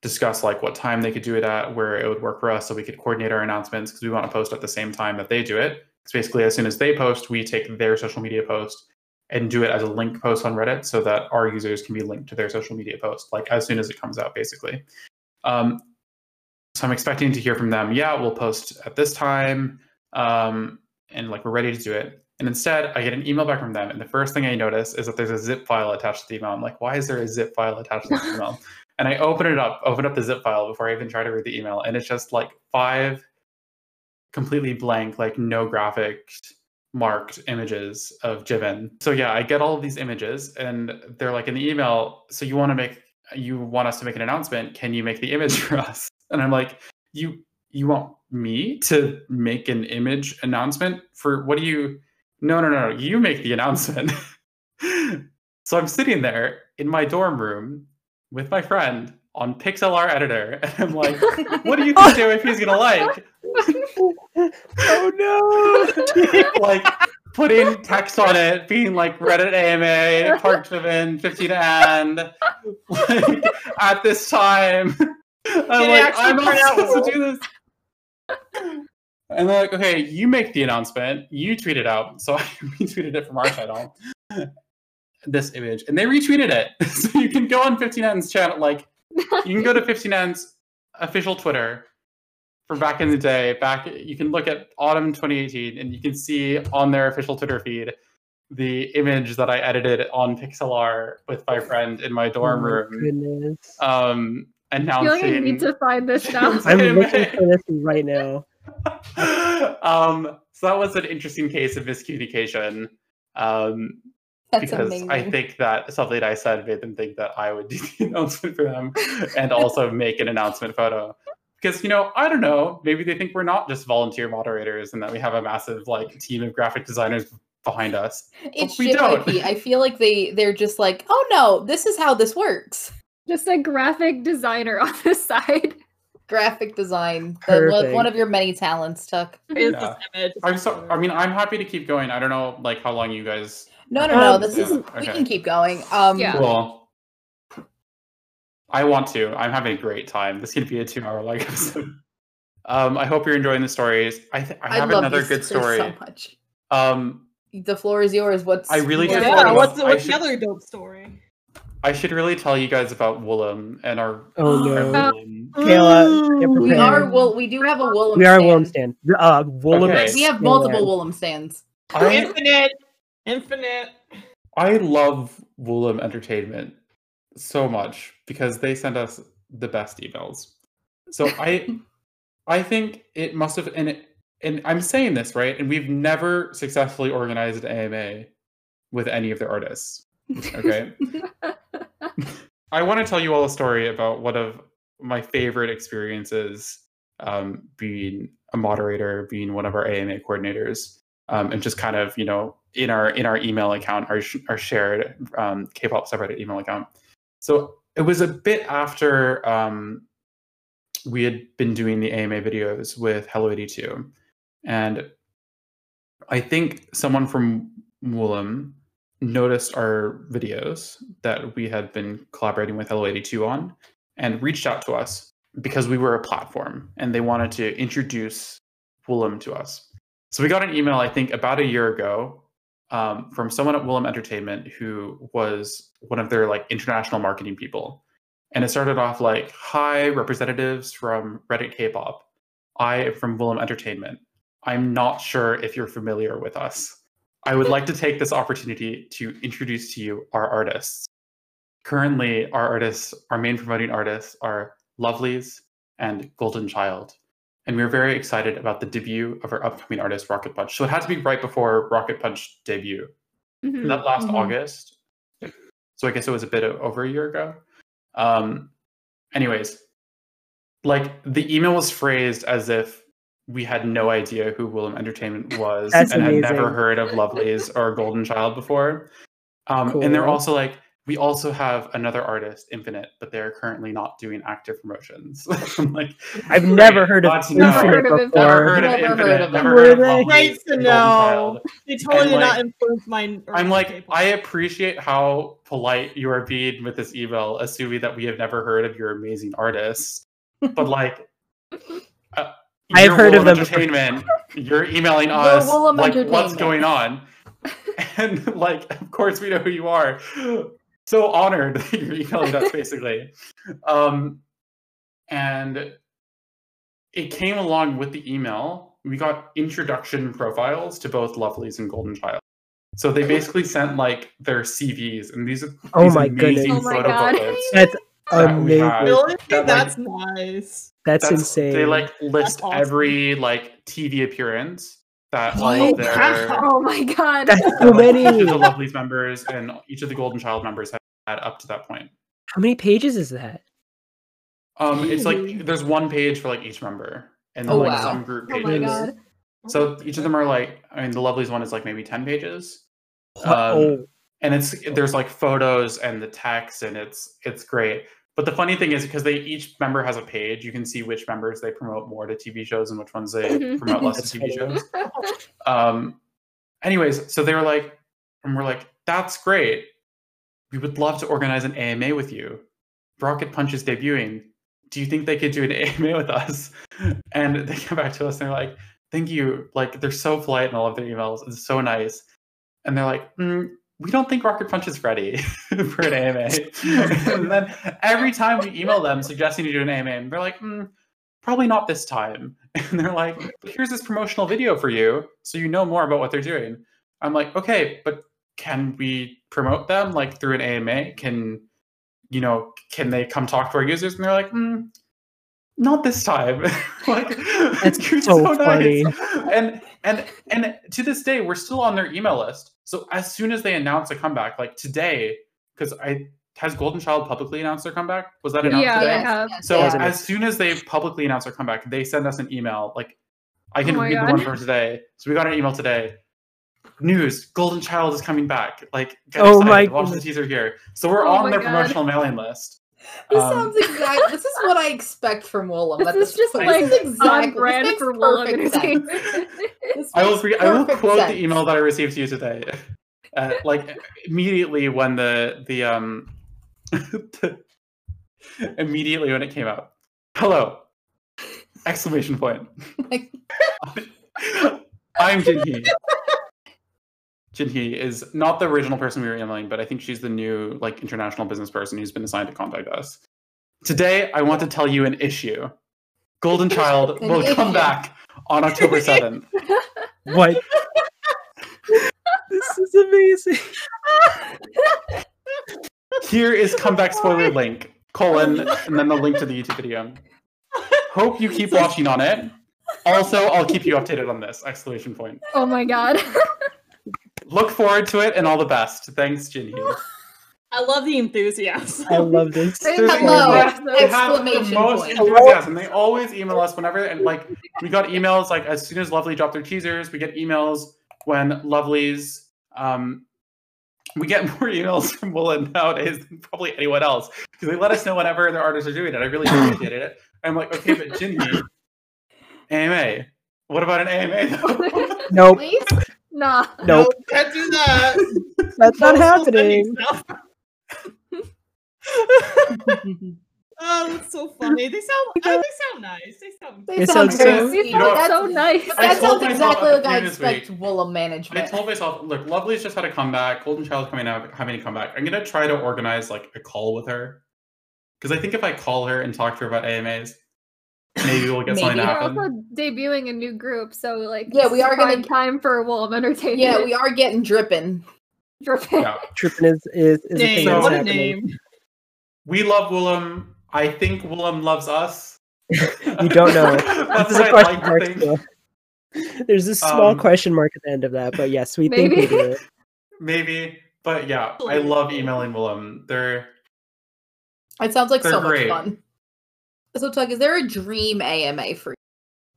discuss like what time they could do it at, where it would work for us, so we could coordinate our announcements because we want to post at the same time that they do it. Because basically, as soon as they post, we take their social media post and do it as a link post on Reddit so that our users can be linked to their social media post, like as soon as it comes out, basically. Um, so I'm expecting to hear from them. Yeah, we'll post at this time, um, and like we're ready to do it. And instead, I get an email back from them, and the first thing I notice is that there's a zip file attached to the email. I'm like, why is there a zip file attached to the [laughs] email? and I open it up, open up the zip file before I even try to read the email, and it's just like five completely blank, like no graphics marked images of Jimin. So yeah, I get all of these images, and they're like in the email. So you want to make you want us to make an announcement? Can you make the image [laughs] for us? And I'm like, you you want me to make an image announcement for what do you? No, no, no, you make the announcement. [laughs] so I'm sitting there in my dorm room with my friend on Pixlr editor, [laughs] and I'm like, what do you think is gonna like? oh no! [laughs] like putting text on it, being like Reddit AMA, Park Jimin, 15& like at this time. I'm like, I'm not supposed to do this. And they're like, okay, you make the announcement, you tweet it out. So [laughs] I retweeted it from our channel. This image. And they retweeted it. [laughs] So you can go on 15&'s channel, like you can go to [laughs] 15&'s official Twitter from back in the day. Back you can look at autumn 2018 and you can see on their official Twitter feed the image that I edited on Pixlr with my friend in my dorm Oh my room. Goodness. Um I feel like I need to find this [laughs] now. I'm looking for this right now. [laughs] um, so that was an interesting case of miscommunication. Um, That's because amazing. I think that something that I said made them think that I would [laughs] do the announcement for them and also make an announcement photo. Because you know, I don't know, maybe they think we're not just volunteer moderators and that we have a massive like team of graphic designers behind us. it's we don't. JYP. I feel like they they're just like, oh no, this is how this works. Just a graphic designer [laughs] on the side. Graphic design, the, one, Perfect. one of your many talents, Tuck. [laughs] Yeah. I'm so I mean I'm happy to keep going. I don't know like how long you guys No, no, no. Um, This yeah, is we okay. can keep going. Um, Yeah. Well, I want to. I'm having a great time. This could be a two-hour long [laughs] episode. Um, I hope you're enjoying the stories. I th- I have love another good story. So much. Um, The floor is yours. What's I really what's should Yeah, talk yours? about- what's, the, I should- the other dope story? I should really tell you guys about Woollim and our. Oh our no. Woollim. Kayla, We are wool. We do have a Woollim. We are a stand. Woollim stand. Uh, Woollim. Okay. We have multiple Woollim stands. I, Infinite, infinite. I love Woollim Entertainment so much because they send us the best emails. So I I think it must have and it, and I'm saying this, right? And we've never successfully organized an AMA with any of their artists. Okay? [laughs] I want to tell you all a story about one of my favorite experiences um, being a moderator, being one of our AMA coordinators, um, and just kind of you know in our in our email account, our our shared um, K-pop subreddit email account. So it was a bit after um, we had been doing the AMA videos with Hello 82, and I think someone from Woollim noticed our videos that we had been collaborating with Hello 82 on and reached out to us because we were a platform and they wanted to introduce Woollim to us. So we got an email, I think, about a year ago um, from someone at Woollim Entertainment who was one of their like international marketing people. And it started off like, "Hi, representatives from Reddit K-pop. I am from Woollim Entertainment. I'm not sure if you're familiar with us. I would like to take this opportunity to introduce to you our artists. Currently, our artists, our main promoting artists, are Lovelyz and Golden Child. And we're very excited about the debut of our upcoming artist, Rocket Punch. So it had to be right before Rocket Punch debut. Mhm. That last Mhm. August. So I guess it was a bit over a year ago. Um, anyways, like the email was phrased as if we had no idea who Woollim Entertainment [laughs] was That's and had never heard of Lovelyz or Golden Child before. Um, And they're also like, we also have another artist, Infinite, but they're currently not doing active promotions. [laughs] I'm like, I've "Great, never heard of glad to Never heard Infinite of it. Never before. heard of Never heard Infinite. of Never heard of Were they? Lovelyz Great to know. They totally And, did not like, influence my. I'm like, K-pop. I appreciate how polite you are being with this email, assuming that we have never heard of your amazing artists. But like, [laughs] uh, I've you're heard of Woollim them. Entertainment. You're emailing us Woollim like what's going on, [laughs] and like, of course we know who you are. So honored that you're emailing us, basically. [laughs] Um, and it came along with the email. We got introduction profiles to both Lovelyz and Golden Child. So they basically sent like their CVs, and these are Oh these my amazing goodness. Oh my photo God. booklets. That's that we have. Amazing. Really? that, like- That's nice. That's, That's- insane. They like list awesome. every like TV appearance that all What? of their [laughs] Oh my god. That's [laughs] so many. each of the Lovelyz members and each of the Golden Child members had, had up to that point. How many pages is that? Um, it's like there's one page for like each member, and then Oh, like wow. some group Oh pages. my god. So each of them are like, I mean, the Lovelyz one is like maybe ten pages, Um, oh, and it's there's like photos and the text, and it's it's great. But the funny thing is because they each member has a page, you can see which members they promote more to TV shows and which ones they Mhm. promote less to TV shows. Um, anyways, so they were like, and we're like, that's great. We would love to organize an AMA with you. Rocket Punch is debuting. Do you think they could do an [laughs] AMA with us? And they come back to us and they're like, thank you. Like, they're so polite in all of their emails. It's so nice. And they're like, mm, we don't think Rocket Punch is ready [laughs] for an AMA. [laughs] and then every time we email them suggesting to do an AMA, and they're like, mm, probably not this time. [laughs] And they're like, here's this promotional video for you so you know more about what they're doing. I'm like, okay, but can we promote them like through an AMA? Can you know, can they come talk to our users? And they're like, mm, not this time. like That's you're so nice." funny. And and and to this day, we're still on their email list. So as soon as they announce a comeback, like today, because I has Golden Child publicly announced their comeback? Was that announced Yeah, today? they have. So Yes, it as soon as they publicly announce their comeback, they send us an email. Like I oh can Oh my read the one from today. So we got an email today. News: Golden Child is coming back. Like get Oh excited. my Watch the teaser here. So we're Oh on my their God. promotional mailing list. This Um, sounds exact. This is what I expect from Woollim. This at is just point. like This is exactly on this brand for Woollim perfect sense. Entertainment. This I will makes re- I will perfect quote sense. the email that I received to you today. Uh, like immediately when the the um [laughs] immediately when it came out. Hello. Exclamation point. Like, [laughs] [laughs] I'm Jinhee. Jinhee is not the original person we were emailing, but I think she's the new like international business person who's been assigned to contact us. Today, I want to tell you an issue. Golden Child An will come back on October [laughs] 7th. What? this is amazing. Here is comeback spoiler link, colon, and then the link to the YouTube video. Hope you keep watching on it. Also, I'll keep you updated on this! Exclamation point. oh my god. [laughs] Look forward to it and all the best. Thanks, Jinhee. [laughs] I love the enthusiasm. I love this. They There's have Hello. no- They have the most point. enthusiasm. They always email us whenever, and like we got emails like as soon as Lovely dropped their teasers, we get emails when Lovelyz. Um, we get [laughs] more emails from Woollim nowadays than probably anyone else because they let us know whenever their artists are doing it. I really appreciated it. I'm like, okay, but Jinhee, AMA. What about an AMA? though? Nope. [laughs] please? Nah. Nope. can't do that. [laughs] That's not Don't send me happening. [laughs] Oh, that's so funny. They sound. uh, they sound nice. They sound. They It sound sounds very so- sweet. You You know sound so nice. I That told sounds myself exactly at like I end of this expect week- Woollim I told myself, look, Lovelyz just had a comeback. Golden Child's coming out, having a comeback. I'm gonna try to organize like a call with her because I think if I call her and talk to her about AMAs, maybe we'll get something to Maybe. We're also debuting a new group, so like Yeah, we are gonna- prime time for Wolf Entertainment. yeah, we are getting DRIPPIN. [laughs] DRIPPIN. Yeah. Tripping is is, is a thing Name. that's what a name. We love Woollim. I think Woollim loves us. You don't know. [laughs] That's This is a what question I'd like to mark think. There's a small Um, question mark at the end of that, but yes, we think we Maybe. do it. [laughs] Maybe, but yeah, I love emailing Woollim. They're It sounds like They're so much fun. So, Tuck, is there a dream AMA for you?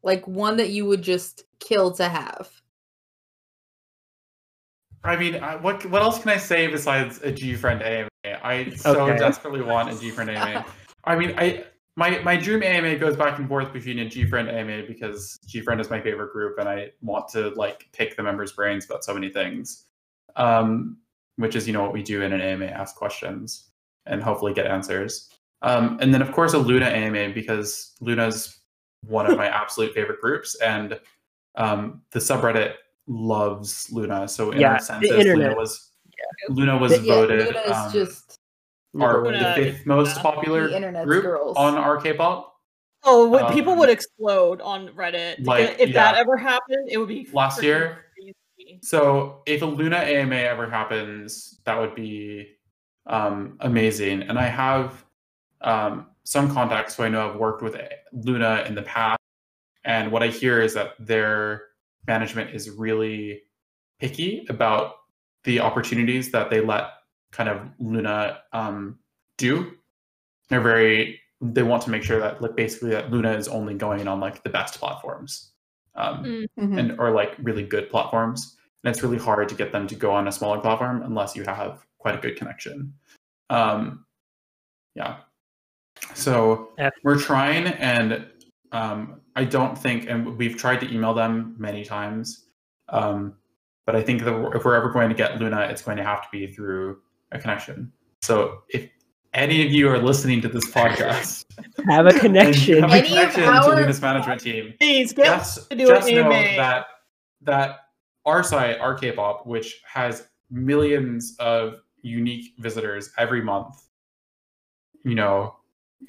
Like one that you would just kill to have? I mean, I, what what else can I say besides a GFRIEND AMA? I so Okay. desperately want a GFRIEND AMA. I mean, I my my dream AMA goes back and forth between a GFRIEND AMA because GFRIEND is my favorite group, and I want to like pick the members' brains about so many things. Um, which is you know what we do in an AMA: ask questions and hopefully get answers. Um, and then of course a Loona AMA because Loona's one of my [laughs] absolute favorite groups, and um, the subreddit loves Loona. So in Yeah, our the census, Loona internet. was Loona was But yeah, voted Loona is um, just our Loona the fifth most popular internet's group girls. on our K-pop. Oh, what, people Um, would explode on Reddit. like, if that ever happened, it would be Last year? crazy. So if a Loona AMA ever happens, that would be um, amazing. And I have um, some contacts who I know have worked with Loona in the past, and what I hear is that their management is really picky about the opportunities that they let kind of Loona um, do. They're very they want to make sure that like basically that Loona is only going on like the best platforms. Um, Mm. Mhm. and or like really good platforms and it's really hard to get them to go on a smaller platform unless you have quite a good connection um yeah so F- we're trying and um i don't think and we've tried to email them many times um but i think that if we're ever going to get Loona it's going to have to be through a connection so if any of you are listening to this podcast [laughs] Have a connection. have a Any of connection to our- Loona's management team Please get just, to do just an know AMA. that that our site, our K-pop, which has millions of unique visitors every month, you know,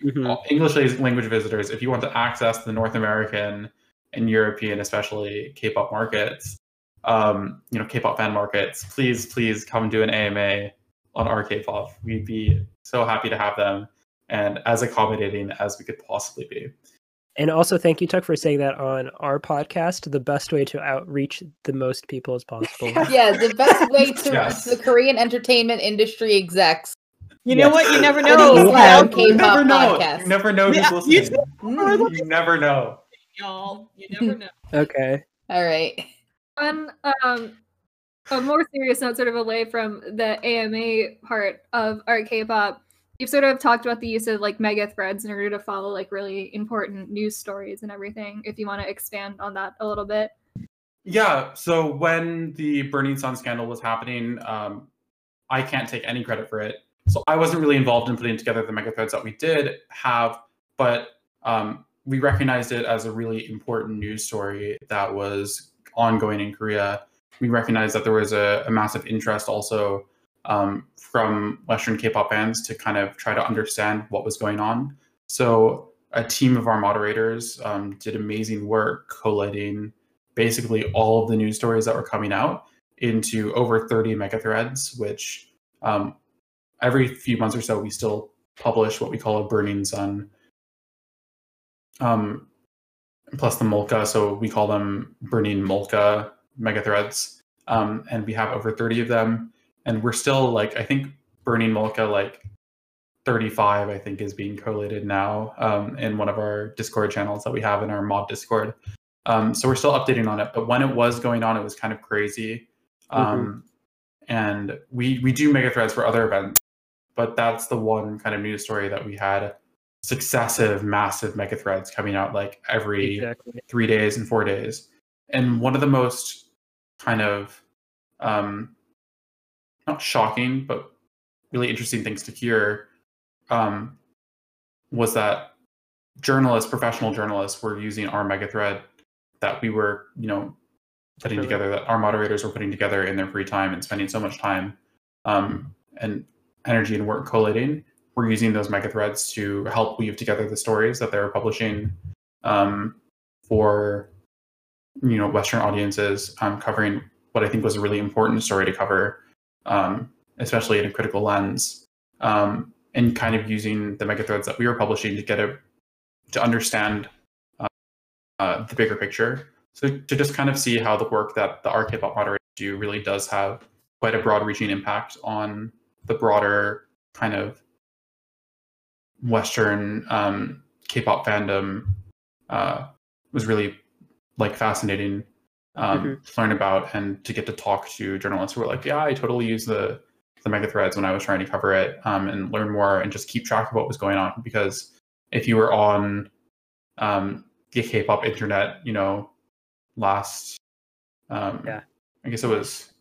Mhm. English language visitors. If you want to access the North American and European, especially K-pop markets, um, you know, K-pop fan markets, please, please come do an AMA on our K-pop. We'd be so happy to have them and as accommodating as we could possibly be. And also, thank you, Tuck, for saying that on our podcast. The best way to outreach the most people as possible. [laughs] yeah, the best way to Yes. the Korean entertainment industry execs. You know Yes. what? You never know. these we Loud You never know. podcasts. You never know who's you listening. Mm. You never know. y'all. You never know. [laughs] okay. All right. On um, a more serious note, sort of away from the AMA part of art K-pop, you've sort of talked about the use of like mega threads in order to follow like really important news stories and everything. If you want to expand on that a little bit. Yeah. So when the Burning Sun scandal was happening, um, I can't take any credit for it. So I wasn't really involved in putting together the mega threads that we did have, but um, we recognized it as a really important news story that was ongoing in Korea. We recognized that there was a, a massive interest also um, from Western K-pop fans to kind of try to understand what was going on. So a team of our moderators um, did amazing work collating basically all of the news stories that were coming out into over 30 mega threads, which um, every few months or so we still publish what we call a burning sun. Um, plus the Molca, so we call them burning Molca mega threads, um, and we have over 30 of them, and we're still like I think burning Molca like 35 I think is being collated now um, in one of our Discord channels that we have in our mob Discord. Um, so we're still updating on it, but when it was going on, it was kind of crazy. Um, mm-hmm. And we we do mega threads for other events, but that's the one kind of news story that we had successive massive mega threads coming out like every exactly. three days and four days. And one of the most kind of um, not shocking, but really interesting things to hear um, was that journalists, professional journalists, were using our mega thread that we were, you know, putting together, that our moderators were putting together in their free time and spending so much time um, and energy and work collating. We're using those mega threads to help weave together the stories that they're publishing um, for, you know, Western audiences, um, covering what I think was a really important story to cover, um, especially in a critical lens. Um, and kind of using the mega threads that we were publishing to get a to understand uh, uh, the bigger picture. So to just kind of see how the work that the RKpop moderators do really does have quite a broad-reaching impact on the broader kind of Western um, K-pop fandom uh, was really like fascinating um, mm-hmm. to learn about and to get to talk to journalists who were like, yeah, I totally use the the mega threads when I was trying to cover it um, and learn more and just keep track of what was going on. Because if you were on um, the K-pop internet, you know, last, um, yeah, I guess it was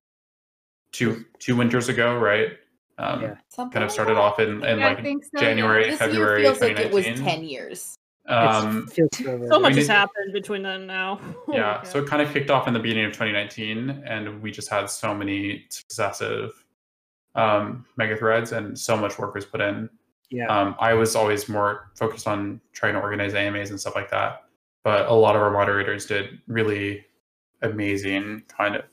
two two winters ago, right? Um, yeah. kind of started off in, in like so, January, yeah. February. feels like it was ten years. Um, [laughs] so much has happened between then and now. [laughs] yeah, so it kind of kicked off in the beginning of 2019, and we just had so many successive um, mega threads, and so much work was put in. Yeah. Um, I was always more focused on trying to organize AMAs and stuff like that, but a lot of our moderators did really amazing kind of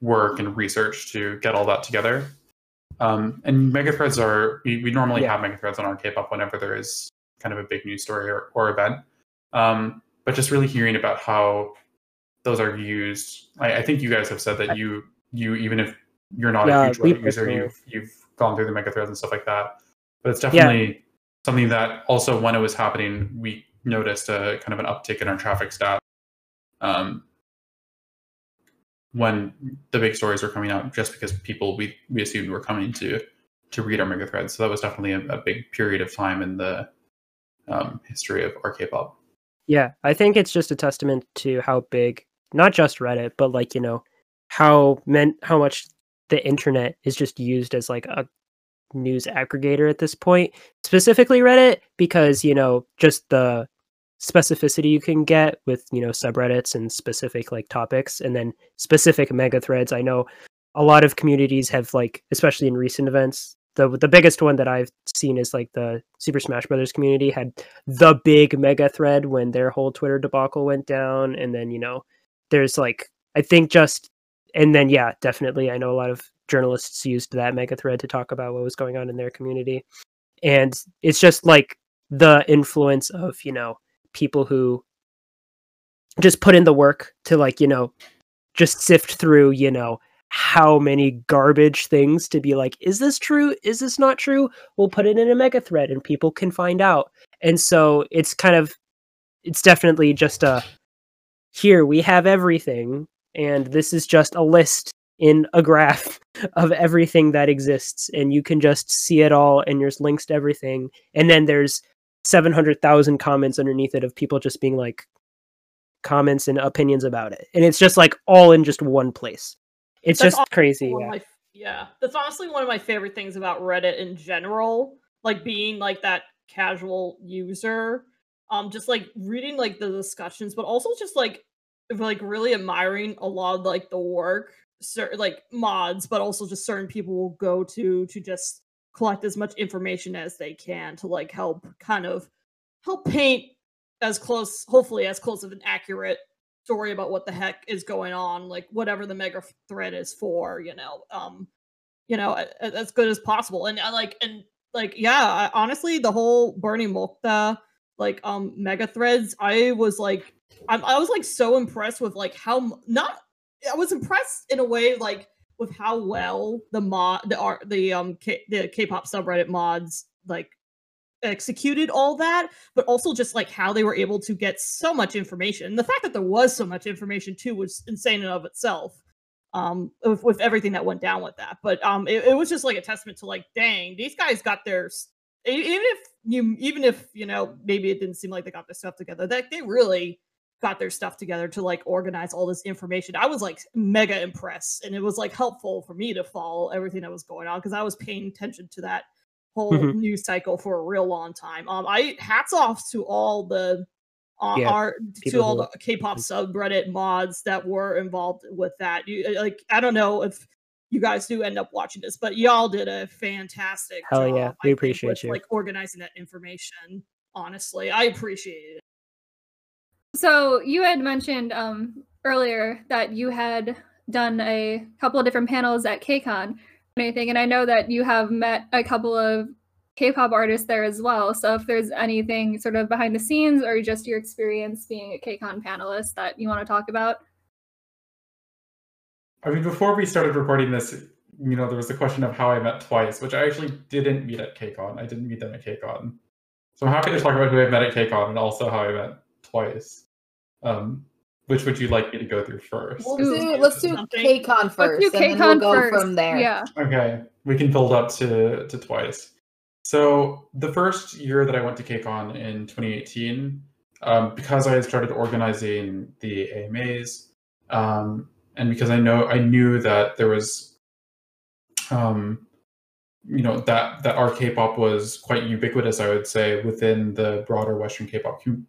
work and research to get all that together. Um, and megathreads are we, we normally yeah. have megathreads on our K-pop whenever there is kind of a big news story or, or event. Um, but just really hearing about how those are used, I, I, think you guys have said that you you even if you're not yeah, a huge user. You've you've gone through the megathreads and stuff like that. But it's definitely yeah. something that also when it was happening, we noticed a kind of an uptick in our traffic stat. Um, when the big stories were coming out, just because people we we assumed were coming to to read our mega threads. So that was definitely a, a big period of time in the um, history of our K-pop. Yeah, I think it's just a testament to how big not just Reddit, but like you know how meant how much the internet is just used as like a news aggregator at this point specifically reddit because you know just the specificity you can get with you know subreddits and specific like topics and then specific mega threads. I know a lot of communities have like especially in recent events the the biggest one that i've seen is like the super smash brothers community had the big mega thread when their whole twitter debacle went down and then you know there's like i think just and then yeah, definitely, I know a lot of journalists used that mega thread to talk about what was going on in their community, and it's just like the influence of you know people who just put in the work to like you know just sift through you know how many garbage things to be like is this true? Is this not true? We'll put it in a mega thread and people can find out. And so it's kind of it's definitely just a here we have everything and this is just a list in a graph [laughs] of everything that exists and you can just see it all and there's links to everything. And then there's 700,000 comments underneath it of people just being like comments and opinions about it. And it's just like all in just one place. It's that's just crazy yeah. My, yeah. That's honestly one of my favorite things about reddit in general like being like that casual user um just like reading like the discussions but also just like like really admiring a lot of like the work certain like mods but also just certain people will go to to just collect as much information as they can to like help kind of help paint as close hopefully as close of an accurate story about what the heck is going on like whatever the mega threat is for you know um you know as good as possible. And i like and like yeah honestly the whole burning Molca like um mega threads i was like I'm, i was like so impressed with like how not i was impressed in a way like with how well the mod the art the um K, the k-pop subreddit mods like executed all that but also just like how they were able to get so much information. And the fact that there was so much information too was insane in of itself um with, with everything that went down with that. But um it, it was just like a testament to like dang these guys got their even if you even if you know maybe it didn't seem like they got their stuff together that they really got their stuff together to like organize all this information i was like mega impressed and it was like helpful for me to follow everything that was going on because i was paying attention to that whole Mhm. news cycle for a real long time um i hats off to all the uh, Yeah, art to all the k-pop subreddit mods that were involved with that you uh, like i don't know if you guys do end up watching this, but y'all did a fantastic Hell job. yeah, I we think, appreciate with, you. Like organizing that information. Honestly, I appreciate it. So you had mentioned um, earlier that you had done a couple of different panels at KCON and anything, and I know that you have met a couple of K-pop artists there as well. So if there's anything sort of behind the scenes or just your experience being a KCON panelist that you want to talk about, I mean, before we started recording this, you know, there was the question of how I met TWICE, which I actually didn't meet at KCON. I didn't meet them at KCON. So I'm happy to talk about who I met at KCON and also how I met TWICE. Um, which would you like me to go through first? We'll do, let's do Something. KCON let's first, do and then we'll go first. from there. Yeah. Okay, we can build up to to TWICE. So the first year that I went to KCON in 2018, um, because I had started organizing the AMAs, um, and because I know I knew that there was, um, you know that that our K-pop was quite ubiquitous, I would say, within the broader Western K-pop com-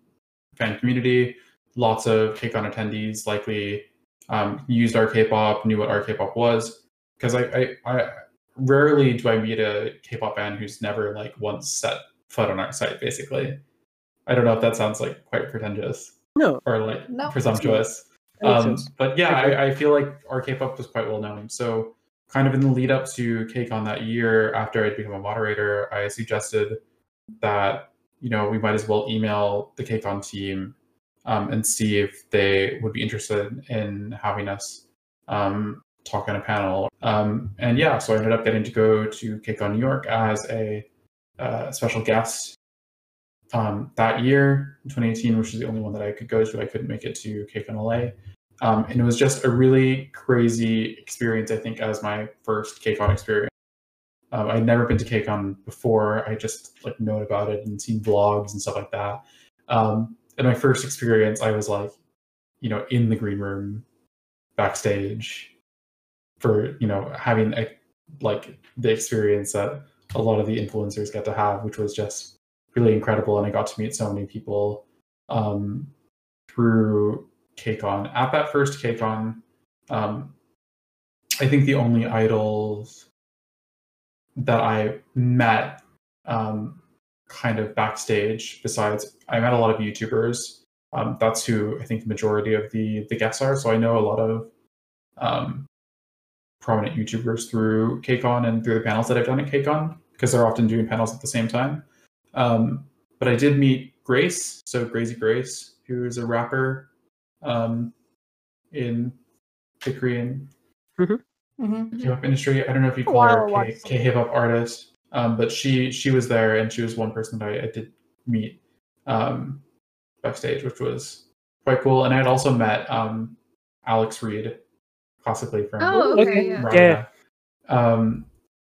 fan community. Lots of KCON attendees likely um, used our K-pop, knew what our K-pop was, because I, I, I rarely do I meet a K-pop fan who's never like once set foot on our site. Basically, I don't know if that sounds like quite pretentious No, or like No, presumptuous. Um, but yeah, I. I, I feel like our K-pop was quite well known. So kind of in the lead up to KCON that year, after I'd become a moderator, I suggested that you know we might as well email the KCON team um, and see if they would be interested in having us um, talk on a panel. Um, and yeah, so I ended up getting to go to KCON New York as a uh, special guest um, that year, 2018, which is the only one that I could go to. I couldn't make it to KCON LA. Um, and it was just a really crazy experience, I think, as my first KCON experience. Um, I'd never been to KCON before. I just like known about it and seen vlogs and stuff like that. Um, and my first experience, I was like, you know, in the green room, backstage, for you know having a, like the experience that a lot of the influencers get to have, which was just really incredible. And I got to meet so many people um, through KCON. At that first KCON, um, I think the only idols that I met um, kind of backstage, besides I met a lot of YouTubers. Um, that's who I think the majority of the the guests are. So I know a lot of um, prominent YouTubers through KCON and through the panels that I've done at KCON because they're often doing panels at the same time. Um, but I did meet Grace, so Grazy Grace, who is a rapper um, in the Korean Mhm. Hip hop industry. I don't know if you A call her while, K, watched K hip hop artist, um, but she she was there and she was one person that I, I did meet um, backstage, which was quite cool. And I had also met um, Alex Reid, classically from Oh, Okay. okay, yeah. Raya. Yeah. Um,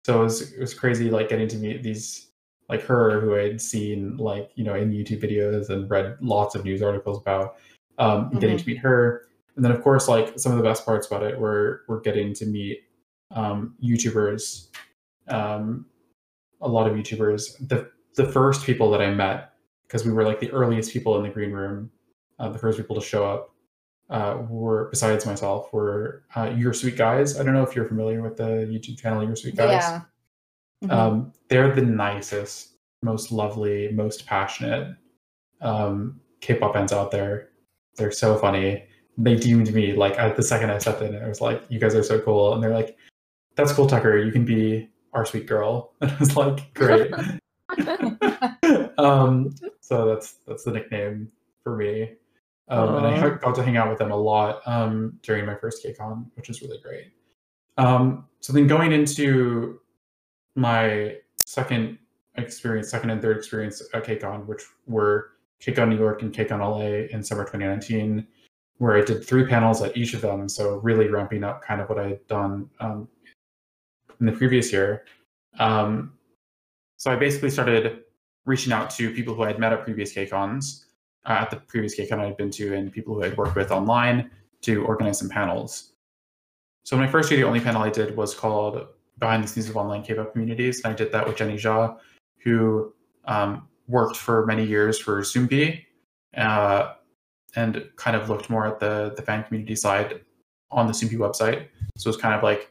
so it was it was crazy, like getting to meet these like her who I'd seen like you know in YouTube videos and read lots of news articles about. Um, and Getting to meet her, and then of course like some of the best parts about it were were getting to meet um, YouTubers. Um, a lot of YouTubers. The the first people that I met because we were like the earliest people in the green room, uh, the first people to show up. Uh, were besides myself were uh, your sweet guys. I don't know if you're familiar with the YouTube channel Your Sweet Guys. Yeah. Mhm. Um, they're the nicest, most lovely, most passionate um, K-pop fans out there. They're so funny. They deemed me like at the second I stepped in, I was like, "You guys are so cool," and they're like, "That's cool, Tucker. You can be our sweet girl." [laughs] And I was like, "Great." [laughs] um, so that's that's the nickname for me. Um, and I got to hang out with them a lot um, during my first KCON, which was really great. Um, so then going into my second experience, second and third experience at KCON, which were KCON New York and KCON LA in summer 2019, where I did three panels at each of them. So really ramping up kind of what I had done um, in the previous year. Um, so I basically started reaching out to people who I had met at previous KCONs, uh, at the previous KCON I had been to, and people who I'd worked with online to organize some panels. So my first year, the only panel I did was called Behind the Scenes of Online K-pop Communities, and I did that with Jenny Jha, who um, worked for many years for Soompi, uh, and kind of looked more at the the fan community side on the Soompi website. So it's kind of like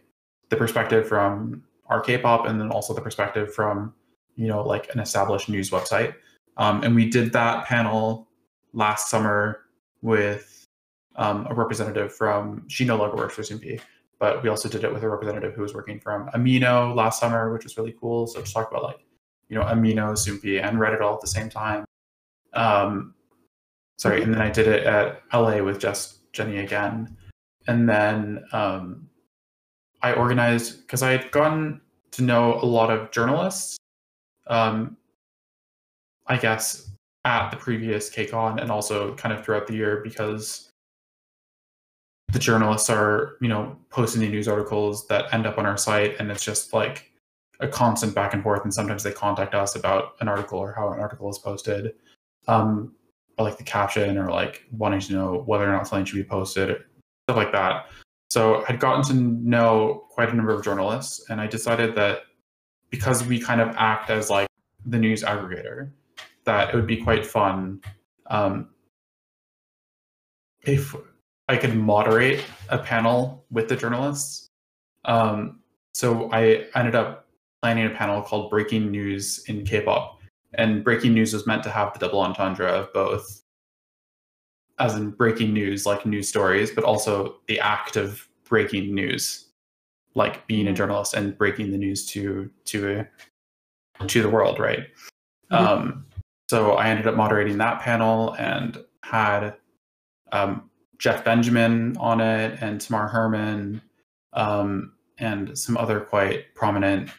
the perspective from our K-pop, and then also the perspective from you know like an established news website. Um, and we did that panel last summer with um, a representative from she no longer works for Soompi, but we also did it with a representative who was working from Amino last summer, which was really cool. So to talk about like you know Amino, Soompi, and Reddit all at the same time. Um, sorry, and then I did it at LA with just Jenny again, and then um, I organized because I had gotten to know a lot of journalists. Um, I guess at the previous KCON and also kind of throughout the year because the journalists are, you know, posting the news articles that end up on our site and it's just like a constant back and forth and sometimes they contact us about an article or how an article is posted. Um like the caption or like wanting to know whether or not something should be posted, stuff like that. So I'd gotten to know quite a number of journalists and I decided that because we kind of act as like the news aggregator, that it would be quite fun um, if I could moderate a panel with the journalists. Um, so I ended up planning a panel called Breaking News in K-pop, and breaking news was meant to have the double entendre of both, as in breaking news, like news stories, but also the act of breaking news, like being a journalist and breaking the news to to to the world, right? Mhm. Um, so I ended up moderating that panel and had um, Jeff Benjamin on it and Tamar Herman um, and some other quite prominent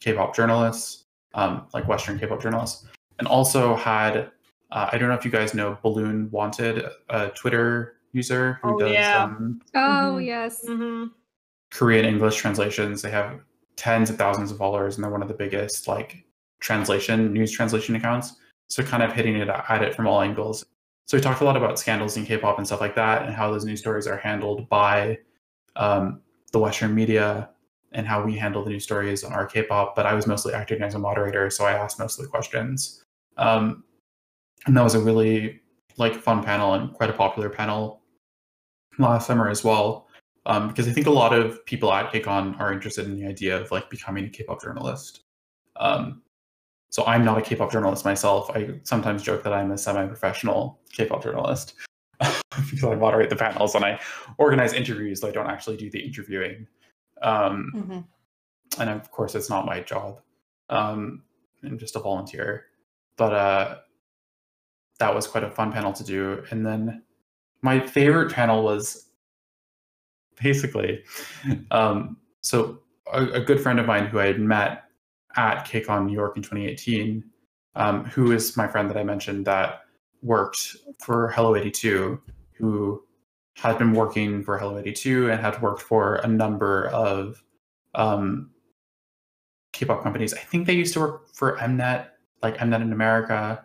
K-pop journalists, um, like Western K-pop journalists, and also had uh, I don't know if you guys know Balloon Wanted, a Twitter user who Oh, does yeah. um, Oh Mhm. yes. Mm-hmm. Korean English translations. They have tens of thousands of followers, and they're one of the biggest like translation news translation accounts. So kind of hitting it at it from all angles. So we talked a lot about scandals in K-pop and stuff like that, and how those news stories are handled by um, the Western media, and how we handle the news stories on our K-pop. But I was mostly acting as a moderator, so I asked most of the questions. Um, and that was a really like fun panel and quite a popular panel last summer as well um, because I think a lot of people at KCON are interested in the idea of like becoming a K-pop journalist. Um, so I'm not a K-pop journalist myself. I sometimes joke that I'm a semi-professional K-pop journalist [laughs] because I moderate the panels and I organize interviews, though I don't actually do the interviewing. Um, Mhm. and of course, it's not my job. Um, I'm just a volunteer. But uh, that was quite a fun panel to do. And then my favorite panel was basically um, so a, a good friend of mine who I had met at KCON New York in 2018, um, who is my friend that I mentioned that worked for Hello 82, who had been working for Hello 82 and had worked for a number of um, K-pop companies. I think they used to work for Mnet, like Mnet in America,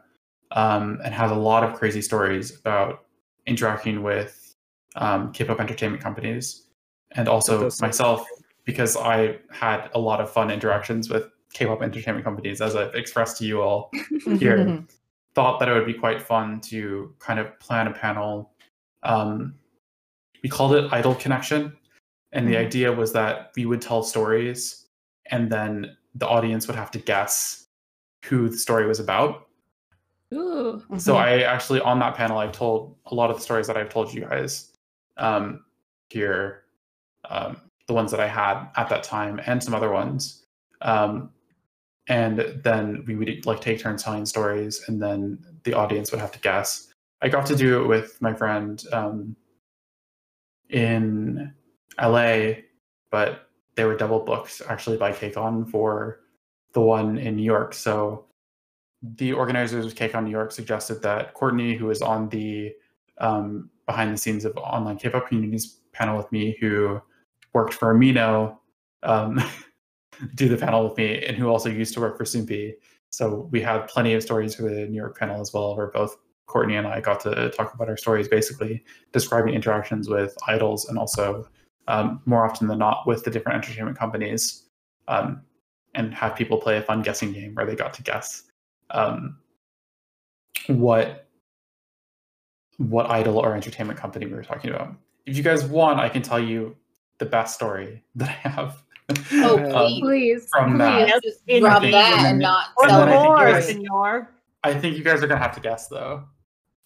um, and has a lot of crazy stories about interacting with um, K-pop entertainment companies, and also myself because I had a lot of fun interactions with K-pop entertainment companies, as I've expressed to you all [laughs] here. [laughs] thought that it would be quite fun to kind of plan a panel. Um, we called it Idol Connection, and the Mhm. idea was that we would tell stories, and then the audience would have to guess who the story was about. Ooh. So I actually on that panel I've told a lot of the stories that I've told you guys um, here, um, the ones that I had at that time, and some other ones. Um, and then we would like take turns telling stories, and then the audience would have to guess. I got to do it with my friend um, in LA, but they were double booked actually by KCON for the one in New York. So the organizers of KCON New York suggested that Courtney, who was on the um, behind the scenes of online K-pop communities panel with me, who worked for Amino, um, [laughs] do the panel with me, and who also used to work for Soompi. So we had plenty of stories for the New York panel as well, where both Courtney and I got to talk about our stories, basically describing interactions with idols and also um, more often than not with the different entertainment companies, um, and have people play a fun guessing game where they got to guess um, what what idol or entertainment company we were talking about. If you guys want, I can tell you the best story [laughs] that I have. Oh, Um, please. Please. from that. Just Indeed. drop that And and not Or And tell then I think more, senor. I think you guys are gonna have to guess though.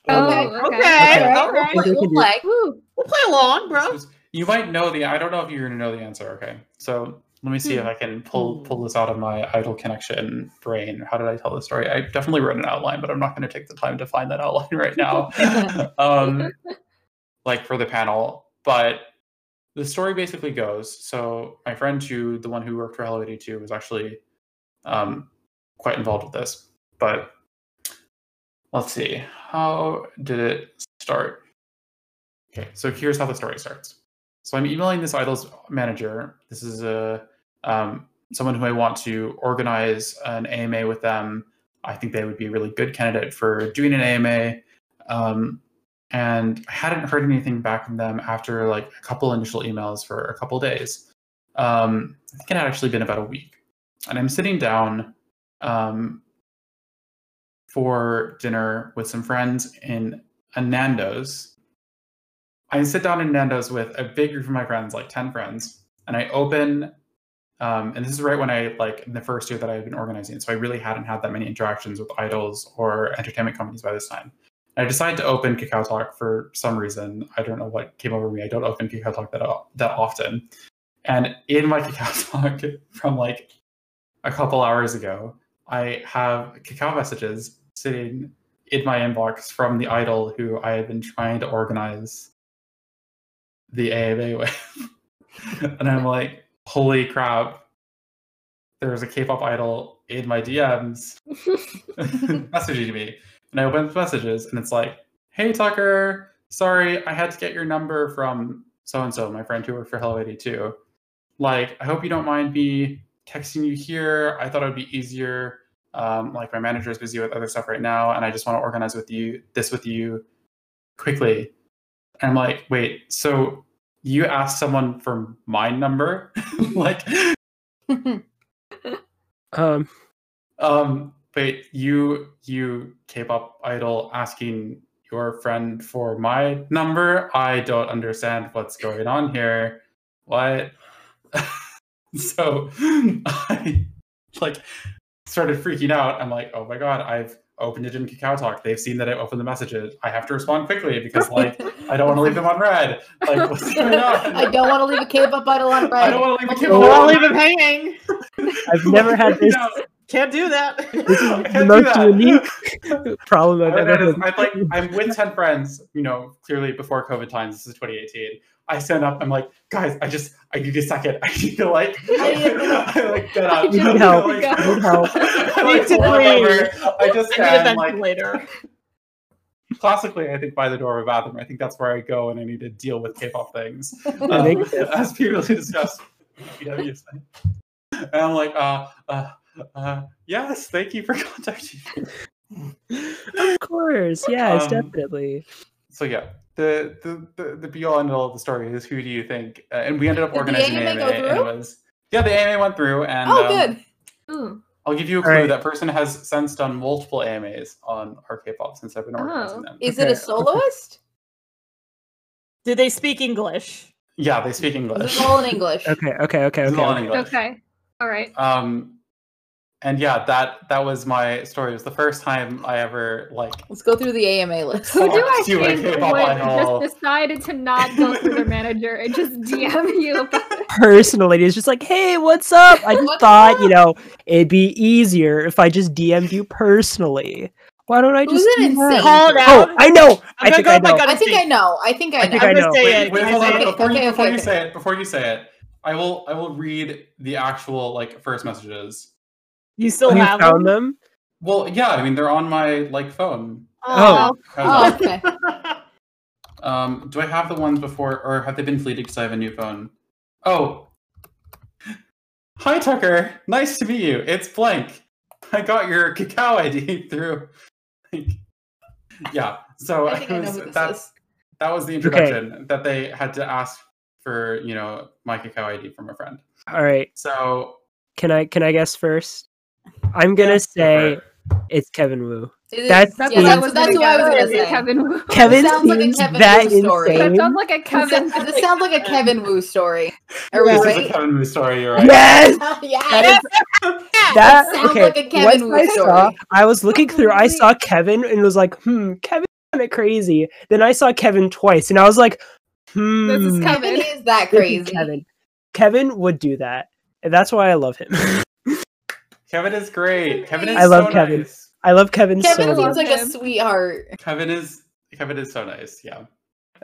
Oh, Okay. okay. Okay. All all right, right. we'll, We can we'll play. We'll play along, bro. You might know the. I don't know if you're gonna know the answer. Okay, so let me see if I can pull pull this out of my Idol Connection brain. How did I tell the story? I definitely wrote an outline, but I'm not going to take the time to find that outline [laughs] right now. [laughs] um, like for the panel, but the story basically goes. So my friend, who the one who worked for Hello 82, was actually um, quite involved with this. But let's see, how did it start? Okay, so here's how the story starts. So I'm emailing this idols manager. This is a um, someone who I want to organize an AMA with them. I think they would be a really good candidate for doing an AMA. Um, and I hadn't heard anything back from them after like a couple initial emails for a couple days. Um, I think it had actually been about a week. And I'm sitting down um, for dinner with some friends in a Nando's. I sit down in Nando's with a big group of my friends, like 10 friends, and I open um, and this is right when I like in the first year that I've been organizing. So I really hadn't had that many interactions with idols or entertainment companies by this time. And I decided to open Kakao Talk for some reason. I don't know what came over me. I don't open Kakao Talk that that often. And in my [laughs] Kakao Talk from like a couple hours ago, I have Kakao messages sitting in my inbox from the idol who I had been trying to organize the AMA [laughs] with. and I'm like, holy crap, there's a K-pop idol in my DMs [laughs] messaging me. And I open the messages and it's like, hey Tucker, sorry, I had to get your number from so and so, my friend who worked for Hello 82. Like, I hope you don't mind me texting you here. I thought it would be easier. Um, like my manager is busy with other stuff right now, and I just want to organize with you this with you quickly. And I'm like, wait, so you asked someone for my number? [laughs] like, [laughs] Um, um, wait, you you K-pop idol asking your friend for my number? I don't understand what's going on here. What? [laughs] so I like started freaking out. I'm like, oh my god, I've opened it in Kakao Talk. They've seen that I opened the messages. I have to respond quickly because like I don't want to leave them on red. Like what's going [laughs] on? I don't want to leave a K-pop idol on red. I don't want to leave a kid. Don't wanna leave him hanging. [laughs] I've never had this. Can't do that. This is [laughs] I the can't most that. unique problem I've I, ever had. I'm like, I'm with ten friends. You know, clearly before COVID times. This is 2018. I stand up. I'm like, guys, I just, I need a second. [laughs] I need to like, [laughs] [laughs] I like get up. We need help. I, We like, need help. I, Need like, to roll breathe. over. I just I need a stand like ventilator. classically. I think by the door of a bathroom. I think that's where I go when I need to deal with K-pop things. I think Um, as previously discussed. PW site. And I'm like, uh, uh, uh, yes, thank you for contacting me. Of course, yes, Um, definitely. So yeah, the the the, the be all end all of the story is who do you think? Uh, and we ended up Did the organizing AMA an go AMA, and it through? was yeah, the AMA went through, and oh, um, good. Ooh. I'll give you a clue. right. That person has since done multiple AMAs on r/kpop since I've been organizing Oh. them. Is Okay, it a soloist? [laughs] Do they speak English? Yeah, they speak English. is all in English. Okay, okay, okay, This is all in okay. English. Okay. All right. Um, and yeah, that that was my story. It was the first time I ever like. Let's go through the AMA list. Who do [laughs] I think K-pop would just decided to not go through their [laughs] manager and just DM you? Personally, it's just like, hey, what's up? I just What's thought, you know, it'd be easier if I just DM'd you personally. Why don't I just an do that? insane Call it Oh, out. I oh, know. I'm I think go I know. I think I know. I think I I know. think I'm I gonna know. say Wait, it. wait, hold on. say. Before, Okay, you, before okay, you say it, before you say it, I will I will read the actual like first messages. You still Oh, you have found them? them? Well, yeah, I mean they're on my like phone. Oh. Oh, okay. [laughs] Um, do I have the ones before, or have they been deleted because I have a new phone? Oh, hi Tucker, nice to meet you. It's blank. I got your Kakao ID [laughs] through. Like, yeah, so I [laughs] I was- who this that is. that was the introduction that they had to ask for, you know, my Kakao ID from a friend. All right. So Can I can I guess first? I'm gonna go say for it's Kevin Woo. It is- That's- That's yeah, what I was that's gonna what I was gonna say. Kevin Woo. Kevin sounds like a Kevin that Woo story. That sounds like a This, Kevin. sounds- this sounds like a Kevin Woo story. Are we this right? is a Kevin Woo story. You're right. Yes. [laughs] yeah. That That, That sounds okay. like a Kevin once Woo I saw, story. I was looking through. I saw Kevin and was like, "Hmm, Kevin kind of crazy." Then I saw Kevin twice, and I was like, "Hmm, This is Kevin Kevin. is that this is crazy. Kevin. Kevin would do that, and that's why I love him. [laughs] Kevin is great. Kevin is I love so Kevin. nice. I love Kevin, Kevin so love much. seems like a sweetheart. Kevin is Kevin is so nice. Yeah.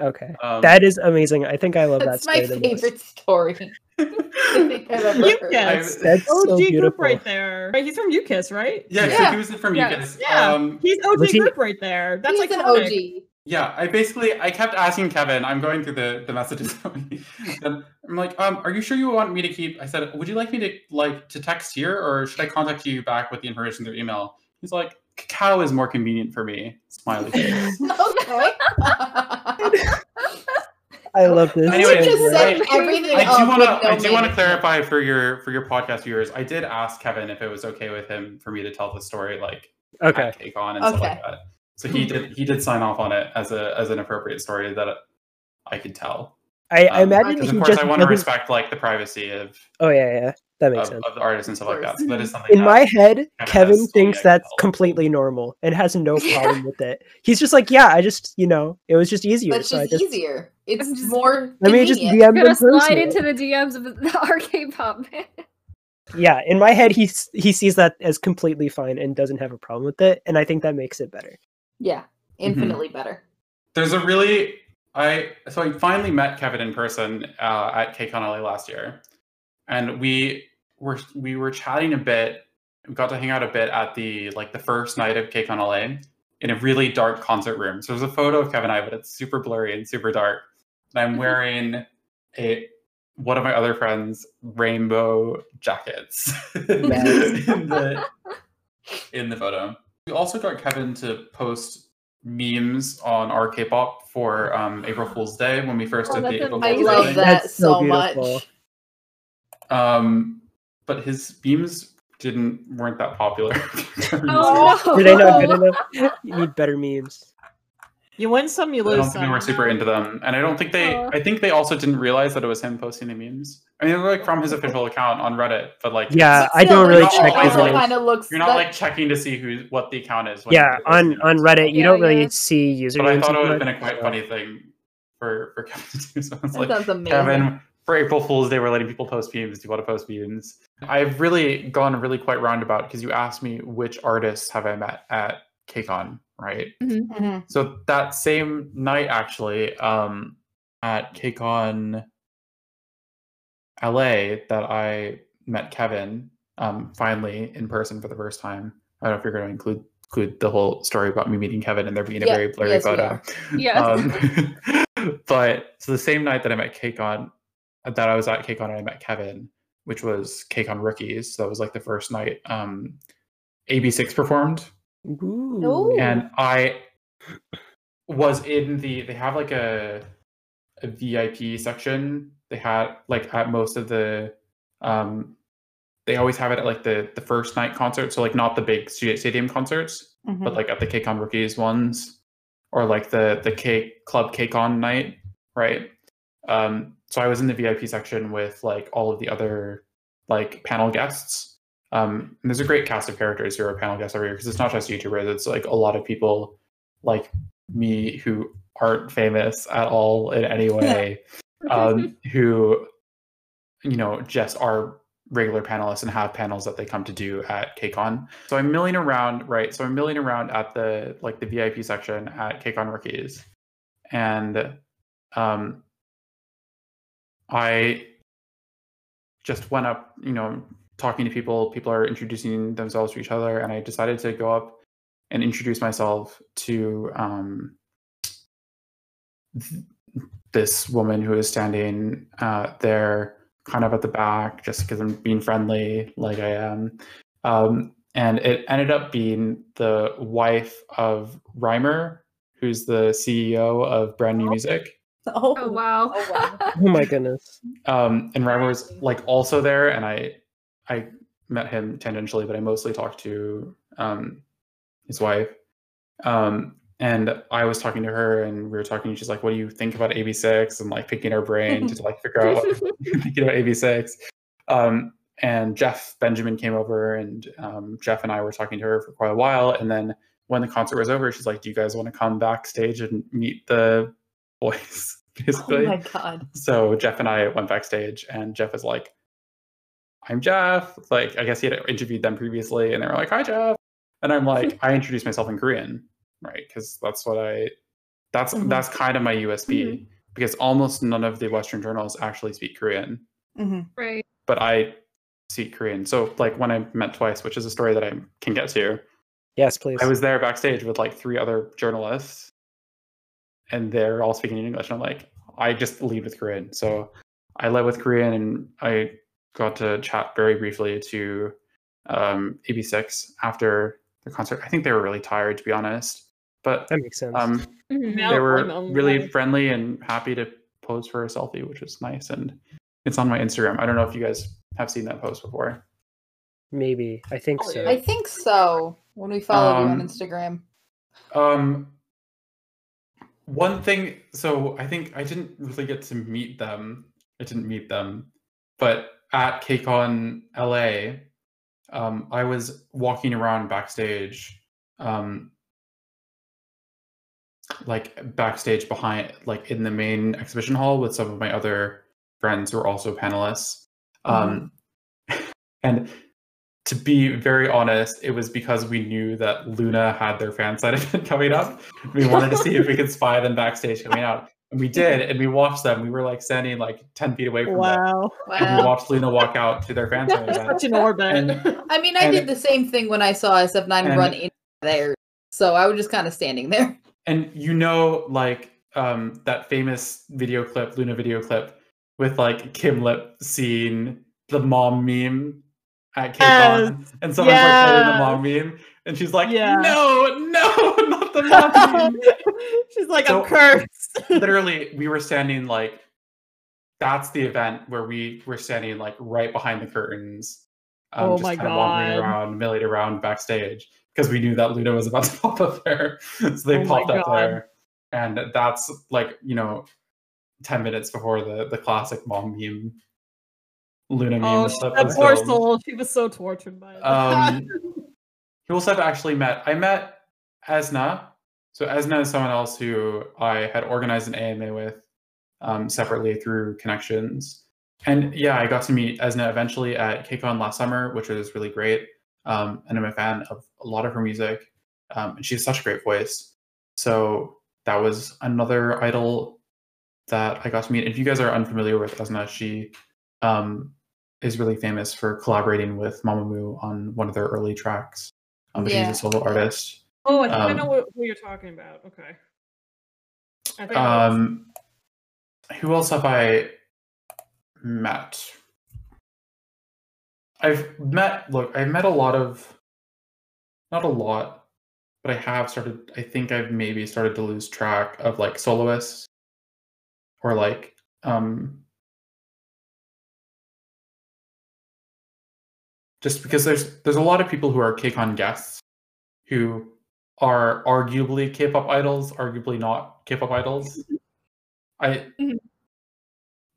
Okay, Um, that is amazing. I think I love That's that my story the most. favorite story. [laughs] I think [laughs] You heard. That's OG so group beautiful. right there. Right, he's from U-KISS, right? Yeah, Yeah. so he was from Yeah. U-KISS. Yeah, Um, he's OG Was he- group right there. That's He's like an OG. Yeah, I basically I kept asking Kevin. I'm going through the the messages. [laughs] I'm like, um, are you sure you want me to keep? I said, would you like me to like to text here, or should I contact you back with the information through email? He's like, Kakao is more convenient for me. Smiley [laughs] face. okay. [laughs] I love this. Anyway, you just I- set everything I do want to. I do want to clarify for your for your podcast viewers. I did ask Kevin if it was okay with him for me to tell the story like Okay, at on and stuff like that. So he did he did sign off on it as a as an appropriate story that I could tell. I, I Um, imagine Because he of course just I want to respect like the privacy of Oh yeah, yeah, that makes of, sense. of the artists and stuff like that. So that is something In that- my head, Kevin thinks that's completely normal and has no [laughs] Yeah. problem with it. He's just like, yeah, I just, you know, it was just easier. That's so just just easier. It's just- [laughs] more. let me just convenient. DM Gonna slide personally. into the DMs of the [laughs] r/kpop man. Yeah, in my head, he he sees that as completely fine and doesn't have a problem with it, and I think that makes it better. Yeah, Mm-hmm. infinitely better. There's a really I so I finally met Kevin in person uh, at KCON LA last year, and we were we were chatting a bit. We got to hang out a bit at the like the first night of KCON LA in a really dark concert room. So there's a photo of Kevin and I, but it's super blurry and super dark. And I'm wearing a one of my other friends' rainbow jackets [laughs] in the in the photo. We also got Kevin to post memes on r/kpop for um, April Fool's Day when we first Oh, did the that's April I Fool's love Day. that That's so so much. Um, but his memes didn't weren't that popular. [laughs] Oh no! Were they not good enough? You need better memes. You win some, you I lose don't some. think they were super into them, and I don't think they. Aw. I think they also didn't realize that it was him posting the memes. I mean, they were like from his [laughs] official account on Reddit, but like, Yeah, I don't really check always his like- names. kind of looks. you're not that- like checking to see who what the account is. when Yeah, you're on on. Reddit, you Yeah, don't really yeah. see usernames. But I thought it would have been a quite funny thing for for Kevin to do. [laughs] So I was like, amazing. Kevin, for April Fool's Day, we're letting people post memes. Do you want to post memes? I've really gone really quite roundabout because you asked me which artists have I met at KCON, right? Mhm. So that same night, actually, um, at KCON LA, that I met Kevin um, finally in person for the first time. I don't know if you're going to include include the whole story about me meeting Kevin and there being a Yeah, very blurry yes, photo. Yeah. [laughs] Yes. Um, [laughs] but so the same night that I met KCON, that I was at KCON and I met Kevin, which was KCON Rookies. So that was like the first night um, AB6IX performed Ooh. And I was in the they have like a a VIP section. They had like at most of the um they always have it at like the the first night concert, so like not the big sta- stadium concerts, Mhm. but like at the KCON rookies ones, or like the the K Club KCON night, right? Um, so I was in the VIP section with like all of the other like panel guests. Um, and there's a great cast of characters who are panel guests every year because it's not just YouTubers; it's like a lot of people like me who aren't famous at all in any way, um, [laughs] who you know just are regular panelists and have panels that they come to do at KCON. So I'm milling around, right? So I'm milling around at the like the VIP section at KCON Rookies, and um, I just went up, you know, talking to people. People are introducing themselves to each other, and I decided to go up and introduce myself to um, th- this woman who is standing uh, there, kind of at the back, just because I'm being friendly, like I am. Um, and it ended up being the wife of Rhymer, who's the CEO of Brand New Music. Oh, Oh wow. Oh, wow. Oh my goodness. um, and Rhymer was like also there, and I I met him tangentially, but I mostly talked to um, his wife. Um, and I was talking to her, and we were talking. She's like, "What do you think about AB6IX?" And like picking her brain to like figure out what you're [laughs] [laughs] thinking about AB6IX. Um, and Jeff Benjamin came over, and um, Jeff and I were talking to her for quite a while. And then when the concert was over, she's like, "Do you guys want to come backstage and meet the boys?" Basically. [laughs] oh Basically. my god. So Jeff and I went backstage, and Jeff is like, "I'm Jeff." Like, I guess he had interviewed them previously, and they were like, "Hi, Jeff," and I'm like, [laughs] I introduced myself in Korean, right? Because that's what I, that's Mhm. that's kind of my USP because almost none of the Western journals actually speak Korean, hmm right. but I speak Korean. So like when I met twice, which is a story that I can get to, Yes, please. I was there backstage with like three other journalists, and they're all speaking in English. And I'm like, I just lead with Korean. So I led with Korean, and I got to chat very briefly to um, AB6IX after the concert. I think they were really tired, to be honest, but that makes sense. um, Mhm. They were really right. friendly and happy to pose for a selfie, which was nice. And it's on my Instagram. I don't know if you guys have seen that post before. Maybe. I think Oh, so. I think so. When we followed you on Um, Instagram. Um, one thing, so I think I didn't really get to meet them. I didn't meet them, but at KCON LA, um, I was walking around backstage, um, like backstage behind, like in the main exhibition hall with some of my other friends who are also panelists. Um, [laughs] and to be very honest, it was because we knew that Loona had their fan side event [laughs] coming up. We wanted to see if we could spy them backstage coming out. And we did, and we watched them. We were like standing like 10 feet away from them. Wow. And we watched Loona walk out to their fan side. Such an orbit. And- I mean, I did the same thing when I saw SF9 and- run in there. So I was just kind of standing there. and you know like um that famous video clip Loona video clip with like Kim Lip seeing the mom meme at KCON, Yes. and someone's like quoting the mom meme and she's like Yeah. no no not the mom She's like, So- I'm cursed. [laughs] literally we were standing like that's the event where we were standing like right behind the curtains um, Oh just my kind of wandering around milling around backstage because we knew that Loona was about [laughs] to pop up there [laughs] so they Oh popped up there and that's like you know 10 minutes before the the classic mom meme Loona meme Oh, that poor filmed. soul. She was so tortured by it. Um, I've actually met? I met eSNa. So eSNa is someone else who I had organized an AMA with um, separately through connections. And yeah, I got to meet eSNa eventually at KCON last summer, which was really great. Um, and I'm a fan of a lot of her music. Um, and she has such a great voice. So that was another idol that I got to meet. If you guys are unfamiliar with eSNa, she um, is really famous for collaborating with Mamamoo on one of their early tracks. Um, but Yeah. she's a solo artist. Oh, I think I um, know what, who you're talking about. Okay. I think I know. Um, who else have I met? I've met. Look, I've met a lot of, not a lot, but I have started. I think I've maybe started to lose track of like soloists, or like um just because there's there's a lot of people who are KCON guests who are arguably K-pop idols, arguably not K-pop idols. I Mhm.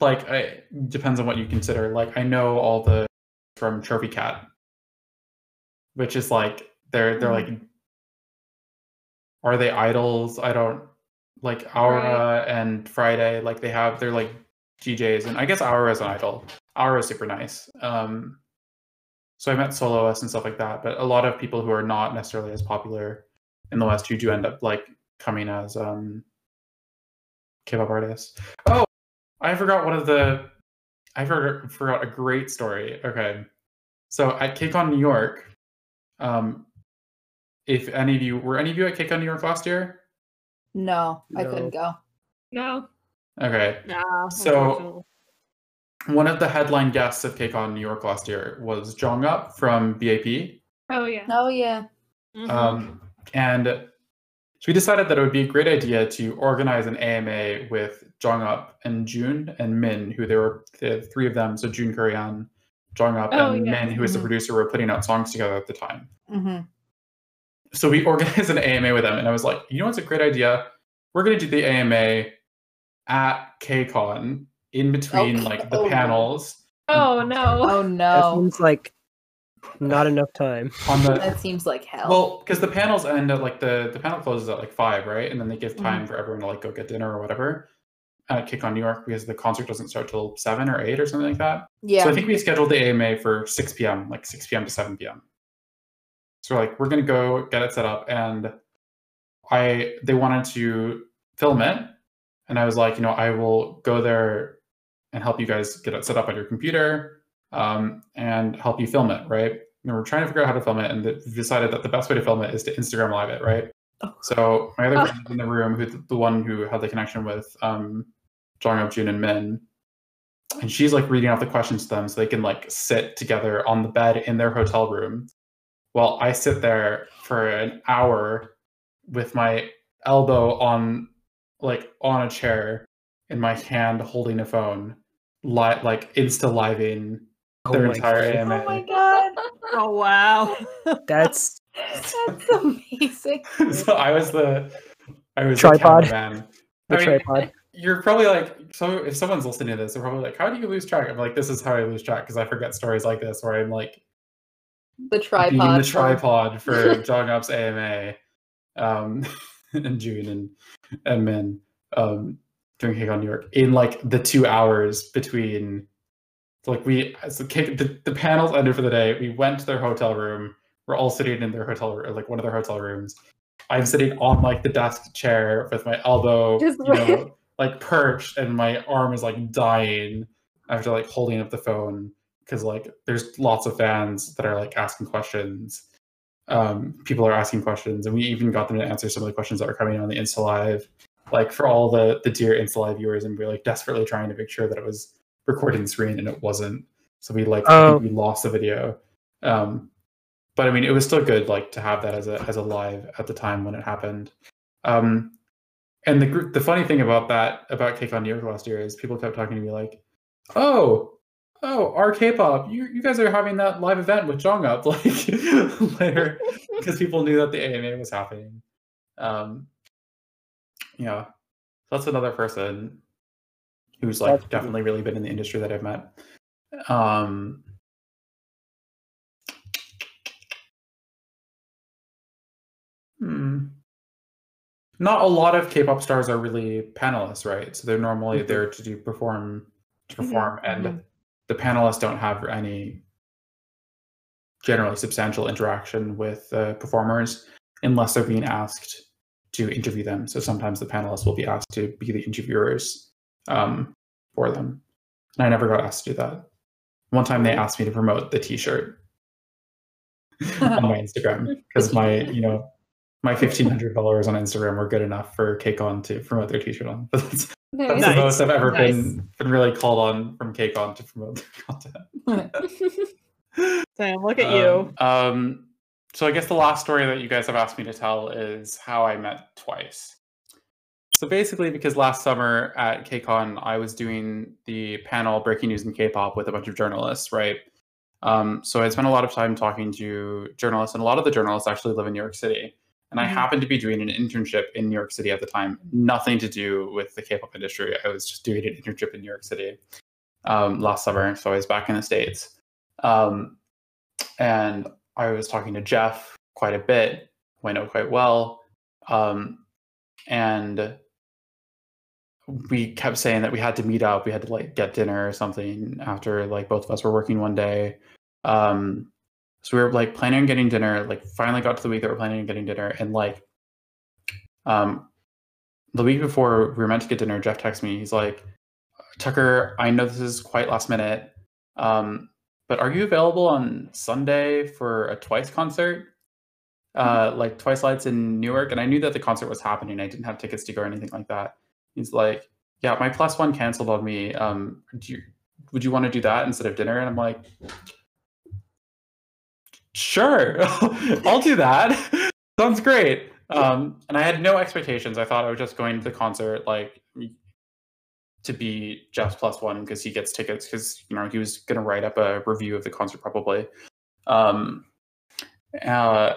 like I depends on what you consider. Like I know all the from Trophy Cat, which is like they're they're like are they idols? I don't like Aura and Friday. Like they have they're like DJs, and I guess Aura is an idol. Aura is super nice. Um, so I met soloists and stuff like that, but a lot of people who are not necessarily as popular in the West who do end up like coming as um K-pop artists. Oh, I forgot one of the. I forgot, forgot a great story. Okay, so at KCON New York, um, if any of you were any of you at KCON New York last year? No, I couldn't go. No. Okay, Nah. So- one of the headline guests of KCON New York last year was Jong Up from BAP. Oh yeah. Oh yeah. Mhm. Um, and so we decided that it would be a great idea to organize an AMA with Jong Up and June and Min, who there were the three of them. So June Korean, Jong Up, Oh, and yeah. Min, who was the Mhm. producer, were putting out songs together at the time. hmm So we [laughs] organized an AMA with them, and I was like, you know what's a great idea? We're going to do the AMA at KCON in between Okay. like the Oh, no. panels Oh no. Oh That no. seems like not enough time. [laughs] on the That seems like hell. Well, because the panels end at like the the panel closes at like five, right? And then they give time Mm-hmm. for everyone to like go get dinner or whatever at KCON New York because the concert doesn't start till seven or eight or something like that. yeah. So I think we scheduled the AMA for six p.m., like six p.m. to seven p.m. So we're like we're gonna go get it set up, and I they wanted to film it, and I was like, you know, I will go there and help you guys get it set up on your computer um, and help you film it, right? And we're trying to figure out how to film it, and we decided that the best way to film it is to Instagram live it, right? Oh. So my other Oh. [laughs] friend in the room, who the one who had the connection with um, Jong Up Jun and Min, and she's like reading off the questions to them so they can like sit together on the bed in their hotel room while I sit there for an hour with my elbow on like on a chair and my hand holding a phone li- like insta living their my entire God. AMA. oh my god. oh wow. [laughs] That's That's amazing. [laughs] so I was the I was Tripod. the cameraman. the I mean, tripod. you're probably like, so if someone's listening to this, they're probably like, how do you lose track? I'm like, this is how I lose track because I forget stories like this where I'm like The tripod. beating the for- tripod for [laughs] Jong Up's AMA, um, and June and and Min um, during KCON New York in like the two hours between. So like we, so the, the panels ended for the day. We went to their hotel room. We're all sitting in their hotel, or like one of their hotel rooms. I'm sitting on like the desk chair with my elbow, [laughs] Just you know, like perched, and my arm is like dying after like holding up the phone because like there's lots of fans that are like asking questions. Um, people are asking questions, and we even got them to answer some of the questions that were coming on the Insta Live, like for all the the dear Insta Live viewers, and we are like desperately trying to make sure that it was recording screen, and it wasn't. So we like Oh. we lost the video. Um, but I mean, it was still good, like to have that as a as a live at the time when it happened. Um, and the group, the funny thing about that about KCON New York last year is people kept talking to me like, "Oh, oh, r/kpop, you you guys are having that live event with Jong Up [laughs] like later," because people knew that the AMA was happening. Um, yeah, so that's another person who's like That's definitely really been in the industry that I've met. Um, Hmm. Not a lot of K-pop stars are really panelists, right? So they're normally Mhm. there to do perform to Mhm, perform, and mhm. the panelists don't have any generally substantial interaction with uh, performers unless they're being asked to interview them. So sometimes the panelists will be asked to be the interviewers um, for them, and I never got asked to do that. One time they asked me to promote the T-shirt [laughs] on my Instagram because my you know my fifteen hundred followers on Instagram were good enough for KCON to promote their T-shirt on. But [laughs] that's, that's Nice. the most I've ever Nice. been been really called on from KCON to promote their content. [laughs] Sam, look at you. Um, um, so I guess the last story that you guys have asked me to tell is how I met twice. So basically, because last summer at KCON, I was doing the panel Breaking News in K-pop with a bunch of journalists, right? Um, so I spent a lot of time talking to journalists, and a lot of the journalists actually live in New York City. And I Mhm. happened to be doing an internship in New York City at the time, nothing to do with the K-pop industry. I was just doing an internship in New York City um, last summer, so I was back in the states. Um, and I was talking to Jeff quite a bit, who I know quite well, um, and we kept saying that we had to meet up. We had to like get dinner or something after like both of us were working one day. Um, so we were like planning on getting dinner. Like finally got to the week that we're planning on getting dinner, and like, um, the week before we were meant to get dinner, Jeff texts me. He's like, Tucker, I know this is quite last minute, um, but are you available on Sunday for a Twice concert? Uh, like Twice Lights in Newark, and I knew that the concert was happening. I didn't have tickets to go or anything like that. He's like, "Yeah, my plus one canceled on me. Um, do you, would you want to do that instead of dinner?" And I'm like, "Sure, [laughs] I'll do that. [laughs] Sounds great." Um, and I had no expectations. I thought I was just going to the concert, like to be Jeff's plus one because he gets tickets because you know he was going to write up a review of the concert probably. Um, uh,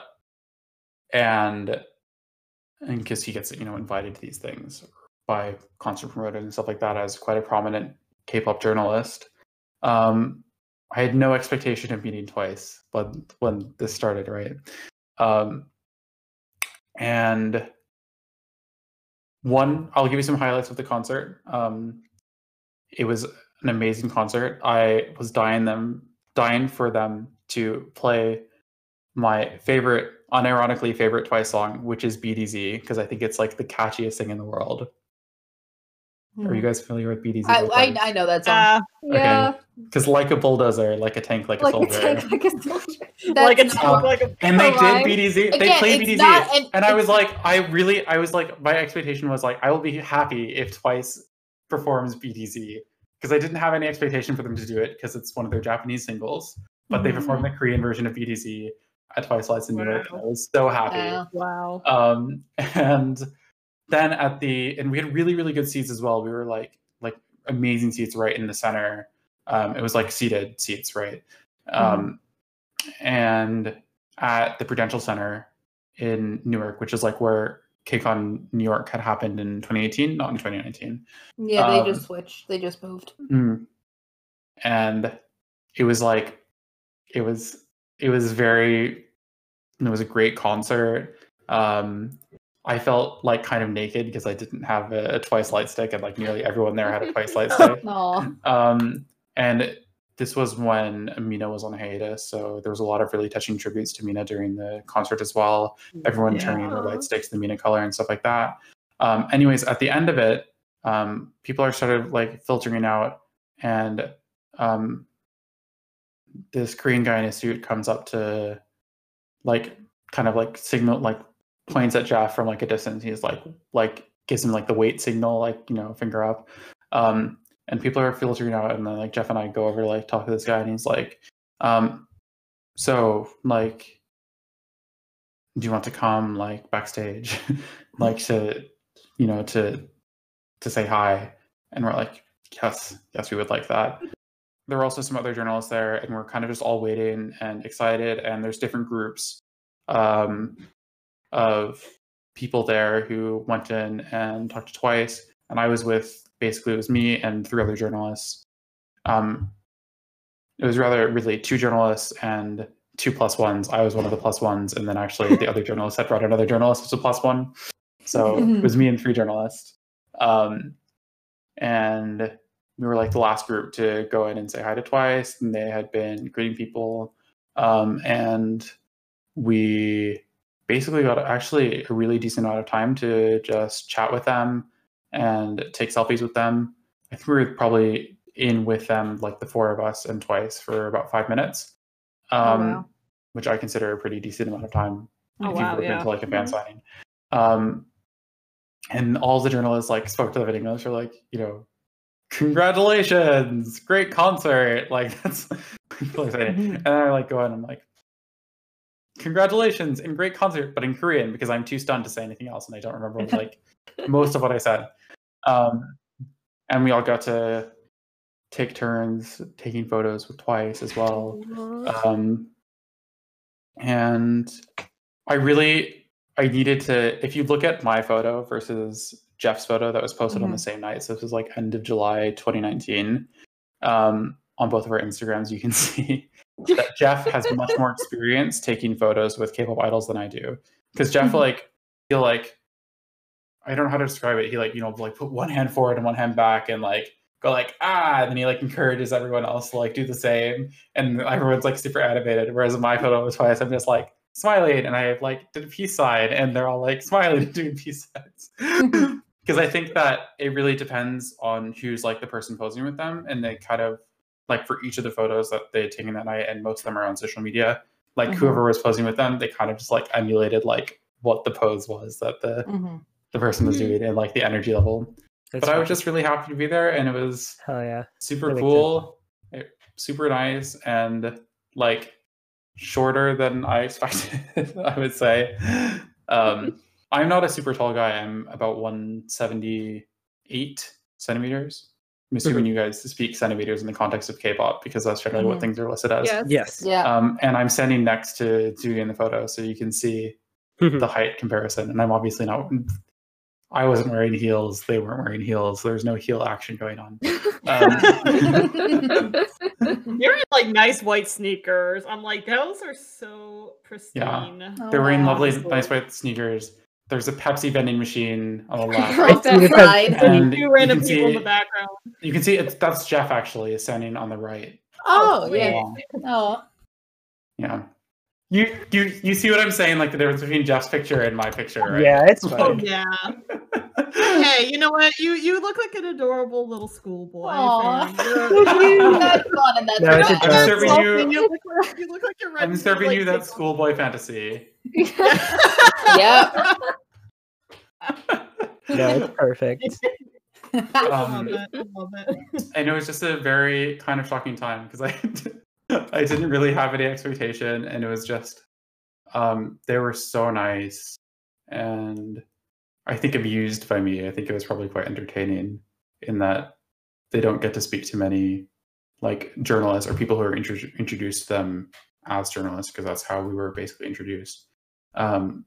and and because he gets you know invited to these things by concert promoters and stuff like that as quite a prominent K-pop journalist. Um, I had no expectation of meeting twice, but when this started, right? Um, and one, I'll give you some highlights of the concert. Um, it was an amazing concert. I was dying them, dying for them to play my favorite, unironically favorite Twice song, which is BDZ, because I think it's like the catchiest thing in the world. Are you guys familiar with BDZ? I, I, I know that song. Uh, Yeah. Because like a bulldozer, like a tank, like, Like a a tank, like a [laughs] soldier. like a That's not- like a and they did BDZ. they played it's BDZ, not an- and I was like, I really, I was like, my expectation was like, I will be happy if Twice performs BDZ because I didn't have any expectation for them to do it because it's one of their Japanese singles, but they Mhm. performed the Korean version of BDZ at Twice Lights in New York, and I was so happy. Yeah. wow. Um, [laughs] and then at the and we had really really good seats as well. We were like like amazing seats right in the center. Um, it was like seated seats, right? Um, and at the Prudential Center in Newark, which is like where KCON New York had happened in 2018, not in 2019. Yeah, they Um, just switched. They just moved. Mm. And it was like it was it was very it was a great concert. Um I felt like kind of naked because I didn't have a, a twice light stick and like nearly everyone there had a twice light stick. [laughs] Um and this was when Mina was on hiatus, so there was a lot of really touching tributes to Mina during the concert as well. Everyone turning their light sticks the Mina color and stuff like that. Um, anyways, at the end of it, um, people are started like filtering out, and um, this Korean guy in a suit comes up to, like, kind of like signal, like points at Jeff from like a distance. He's like, like gives him like the wait signal, like you know, finger up. Um, and people are filtering out, and then like Jeff and I go over to like talk to this guy, and he's like, um, so like, do you want to come like backstage, [laughs] like to, you know, to to say hi? And we're like, yes, yes, we would like that. There were also some other journalists there, and we're kind of just all waiting and excited. And there's different groups um, of people there who went in and talked to twice. And I was with basically it was me and three other journalists. Um, it was rather really two journalists and two plus ones. I was one of the plus ones, and then actually the other [laughs] journalist had brought another journalist as a plus one. So it was me and three journalists. Um, and we were like the last group to go in and say hi to twice, and they had been greeting people. Um, and we basically got actually a really decent amount of time to just chat with them and take selfies with them. I think we were probably in with them, like the four of us and twice for about five minutes, um, wow. which I consider a pretty decent amount of time Oh, if wow, you've ever yeah. been to like a fan Mhm. signing. Um, and all the journalists like spoke to them in English. Are like, you know, congratulations, great concert. [laughs] Like that's [laughs] exciting. And then I like go in, and I'm like, congratulations in great concert, but in Korean because I'm too stunned to say anything else and I don't remember like [laughs] most of what I said. Um, and we all got to take turns taking photos with twice as well. Um, and I really I needed to if you look at my photo versus Jeff's photo that was posted on the same night. So this was like end of July 2019. Um, on both of our Instagrams, you can [laughs] see that Jeff has much more experience taking photos with K-pop idols than I do. Because Jeff, Mhm. like, he'll like, I don't know how to describe it. He like, you know, like put one hand forward and one hand back, and like go like ah, and then he like encourages everyone else to like do the same, and everyone's like super animated. Whereas in my photo was twice, I'm just like smiling, and I like did a peace sign, and they're all like smiling and doing peace signs. [laughs] Because I think that it really depends on who's like the person posing with them, and they kind of like for each of the photos that they had taken that night, and most of them are on social media. Like Mhm. whoever was posing with them, they kind of just like emulated like what the pose was that the Mhm. the person was doing and like the energy level. That's but I was just really happy to be there, and it was hell yeah. super That makes cool, it- super nice, and like shorter than I [laughs] expected. I would say. Um, [laughs] I'm not a super tall guy. I'm about 178 centimeters. I'm assuming you guys speak centimeters in the context of K-pop because that's generally what Mhm. things are listed as. Yes. Yes. Yeah. Um, and I'm standing next to Judy in the photo, so you can see Mhm. the height comparison. And I'm obviously not. I wasn't wearing heels. They weren't wearing heels. There's no heel action going on. Um, [laughs] You're in like nice white sneakers. I'm like, those are so pristine. Yeah. they're wearing Oh, lovely, Awesome. nice white sneakers. There's a Pepsi vending machine on the left. Across I see that the side. and Two you random can people in see the background. you can see it's that's Jeff actually standing on the right. Oh, oh sweet. yeah. Oh. Yeah. You you you see what I'm saying? Like the difference between Jeff's picture and my picture, right? Yeah, it's [laughs] Oh yeah. [laughs] Hey, you know what? You you look like an adorable little schoolboy. Aw. [laughs] That's fun and that's No, it's. I'm serving you- You look like, you look like you're ready I'm to, serving like, you that schoolboy fantasy. Yep. [laughs] No, it's perfect. [laughs] I love Um, it. I love it. and it was just a very kind of shocking time because I I didn't really have any expectation, and it was just um, they were so nice, and I think amused by me. I think it was probably quite entertaining in that they don't get to speak to many like journalists or people who are intro- introduced to them as journalists because that's how we were basically introduced. Um,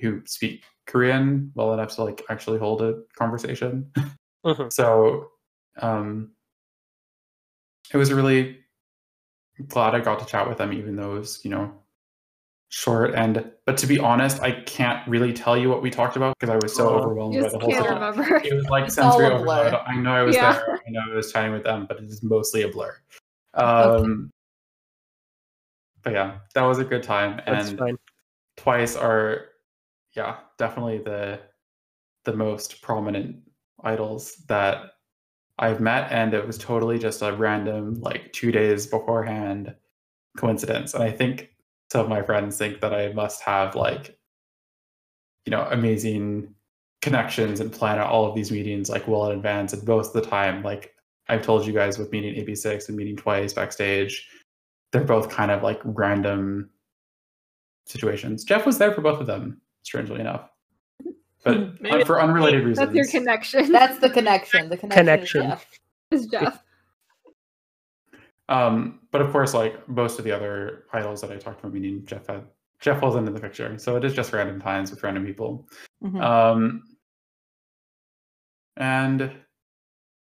who speak Korean well enough to like actually hold a conversation. Mhm. So um it was really glad I got to chat with them even though it was, you know, short and but to be honest, I can't really tell you what we talked about because I was so Aw. overwhelmed by the whole can't thing. remember. It was like It's sensory overload. I know I was Yeah. there. I know I was chatting with them, but it is mostly a blur. Um but yeah, that was a good time. That's and fine. twice are yeah definitely the the most prominent idols that i've met and it was totally just a random like two days beforehand coincidence and i think some of my friends think that i must have like you know amazing connections and plan out all of these meetings like well in advance and most of the time like i've told you guys with meeting AB6IX and meeting twice backstage they're both kind of like random situations. Jeff was there for both of them, strangely enough, but [laughs] Maybe uh, for unrelated reasons. That's your connection. That's the connection. The connection. Connection. Yeah. is Jeff. Um, but of course, like most of the other idols that I talked about meaning Jeff had Jeff wasn't in the picture, so it is just random times with random people. Mhm. Um, and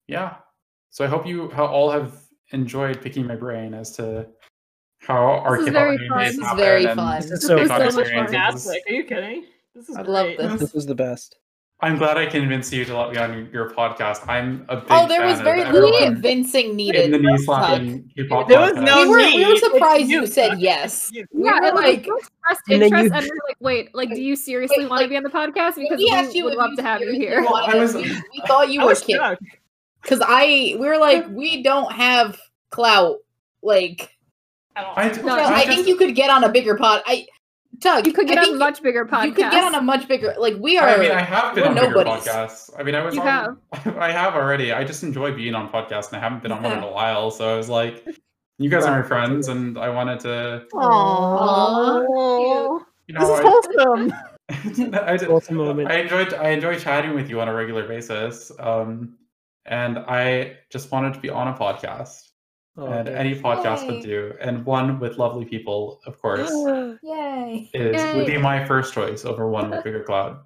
yeah, so I hope you all have enjoyed picking my brain as to how our This is very fun. This is very fun. This is so This is so much fun. Fantastic. Are you kidding? This is I love this. This was the best. I'm glad I convinced you to let me on your podcast. I'm a big Oh, there was fan very of little everyone convincing in the knee slapping K-pop There was podcast. no we, were, we were surprised you you, said yes. You- We yeah, were like like, you And then you- and we were like, "Wait, like, do you seriously Wait, want to like, be on the podcast? Because we we would love to have you here." wanted I was- we, we thought you I were kidding. Because I, we were like, we don't have clout. Like, I don't- I, No, I, I think you could get on a bigger pod. I, Doug, You could get on a much bigger podcast. You could get on a much bigger. Like, we are. I mean, I have been we're on bigger nobodies. podcasts. I mean, I was You on. [laughs] I have already. I just enjoy being on podcasts, and I haven't been on one in a while. So I was like, "You guys are my friends," and I wanted to, Aww. you This is know, wholesome. [laughs] I, I, did- Awesome moment. I enjoyed I enjoy chatting with you on a regular basis. Um, and I just wanted to be on a podcast, Oh, and dude. any podcast Yay. would do, and one with lovely people, of course, [gasps] Yay. is would be my first choice over one with Bigger Cloud.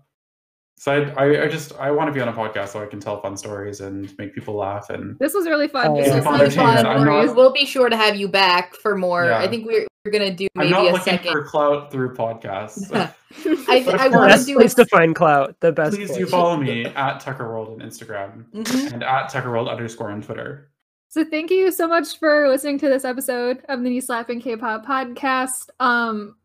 So I, I, I just I want to be on a podcast so I can tell fun stories and make people laugh and This was really fun. Oh, This yeah. was Fun really entertainment. fun. I'm not- We will be sure to have you back for more. Yeah. I think we're, we're gonna do I'm maybe not a looking second. for clout through podcasts. [laughs] I, But [laughs] I course- want to best do place a to find clout. The best. Please do place. follow me at Tucker World on Instagram Mhm. and at Tucker World underscore on Twitter. So thank you so much for listening to this episode of the Knee Slapping K-pop podcast. Um,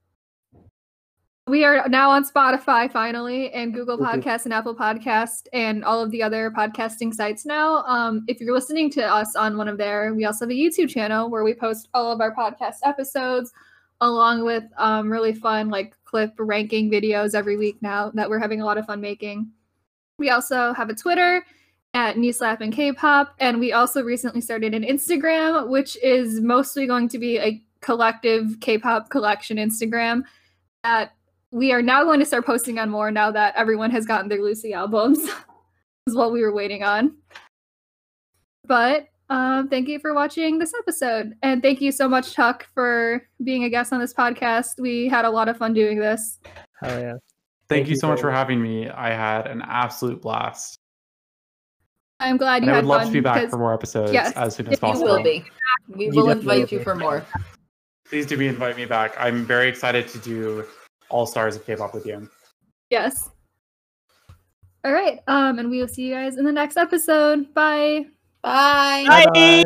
we are now on Spotify finally, and Google Woohoo. Podcasts and Apple Podcast, and all of the other podcasting sites now. Um, if you're listening to us on one of there, we also have a YouTube channel where we post all of our podcast episodes, along with um, really fun like clip ranking videos every week now that we're having a lot of fun making. We also have a Twitter at Knee Slap and K-pop, and we also recently started an Instagram, which is mostly going to be a collective K-pop collection Instagram that we are now going to start posting on more now that everyone has gotten their Lucy albums. [laughs] is what we were waiting on. But um, thank you for watching this episode, and thank you so much, Chuck, for being a guest on this podcast. We had a lot of fun doing this. Hell yeah. Thank, Thank you you so much for having me. I had an absolute blast. I'm glad you. And you I would love fun to be back because- for more episodes yes, as soon as if you You possible. will be. We You will definitely invite you for more. Please do be invite me back. I'm very excited to do All Stars of K-pop with you. Yes. All right. Um, and we will see you guys in the next episode. Bye. Bye. Bye. Bye-bye.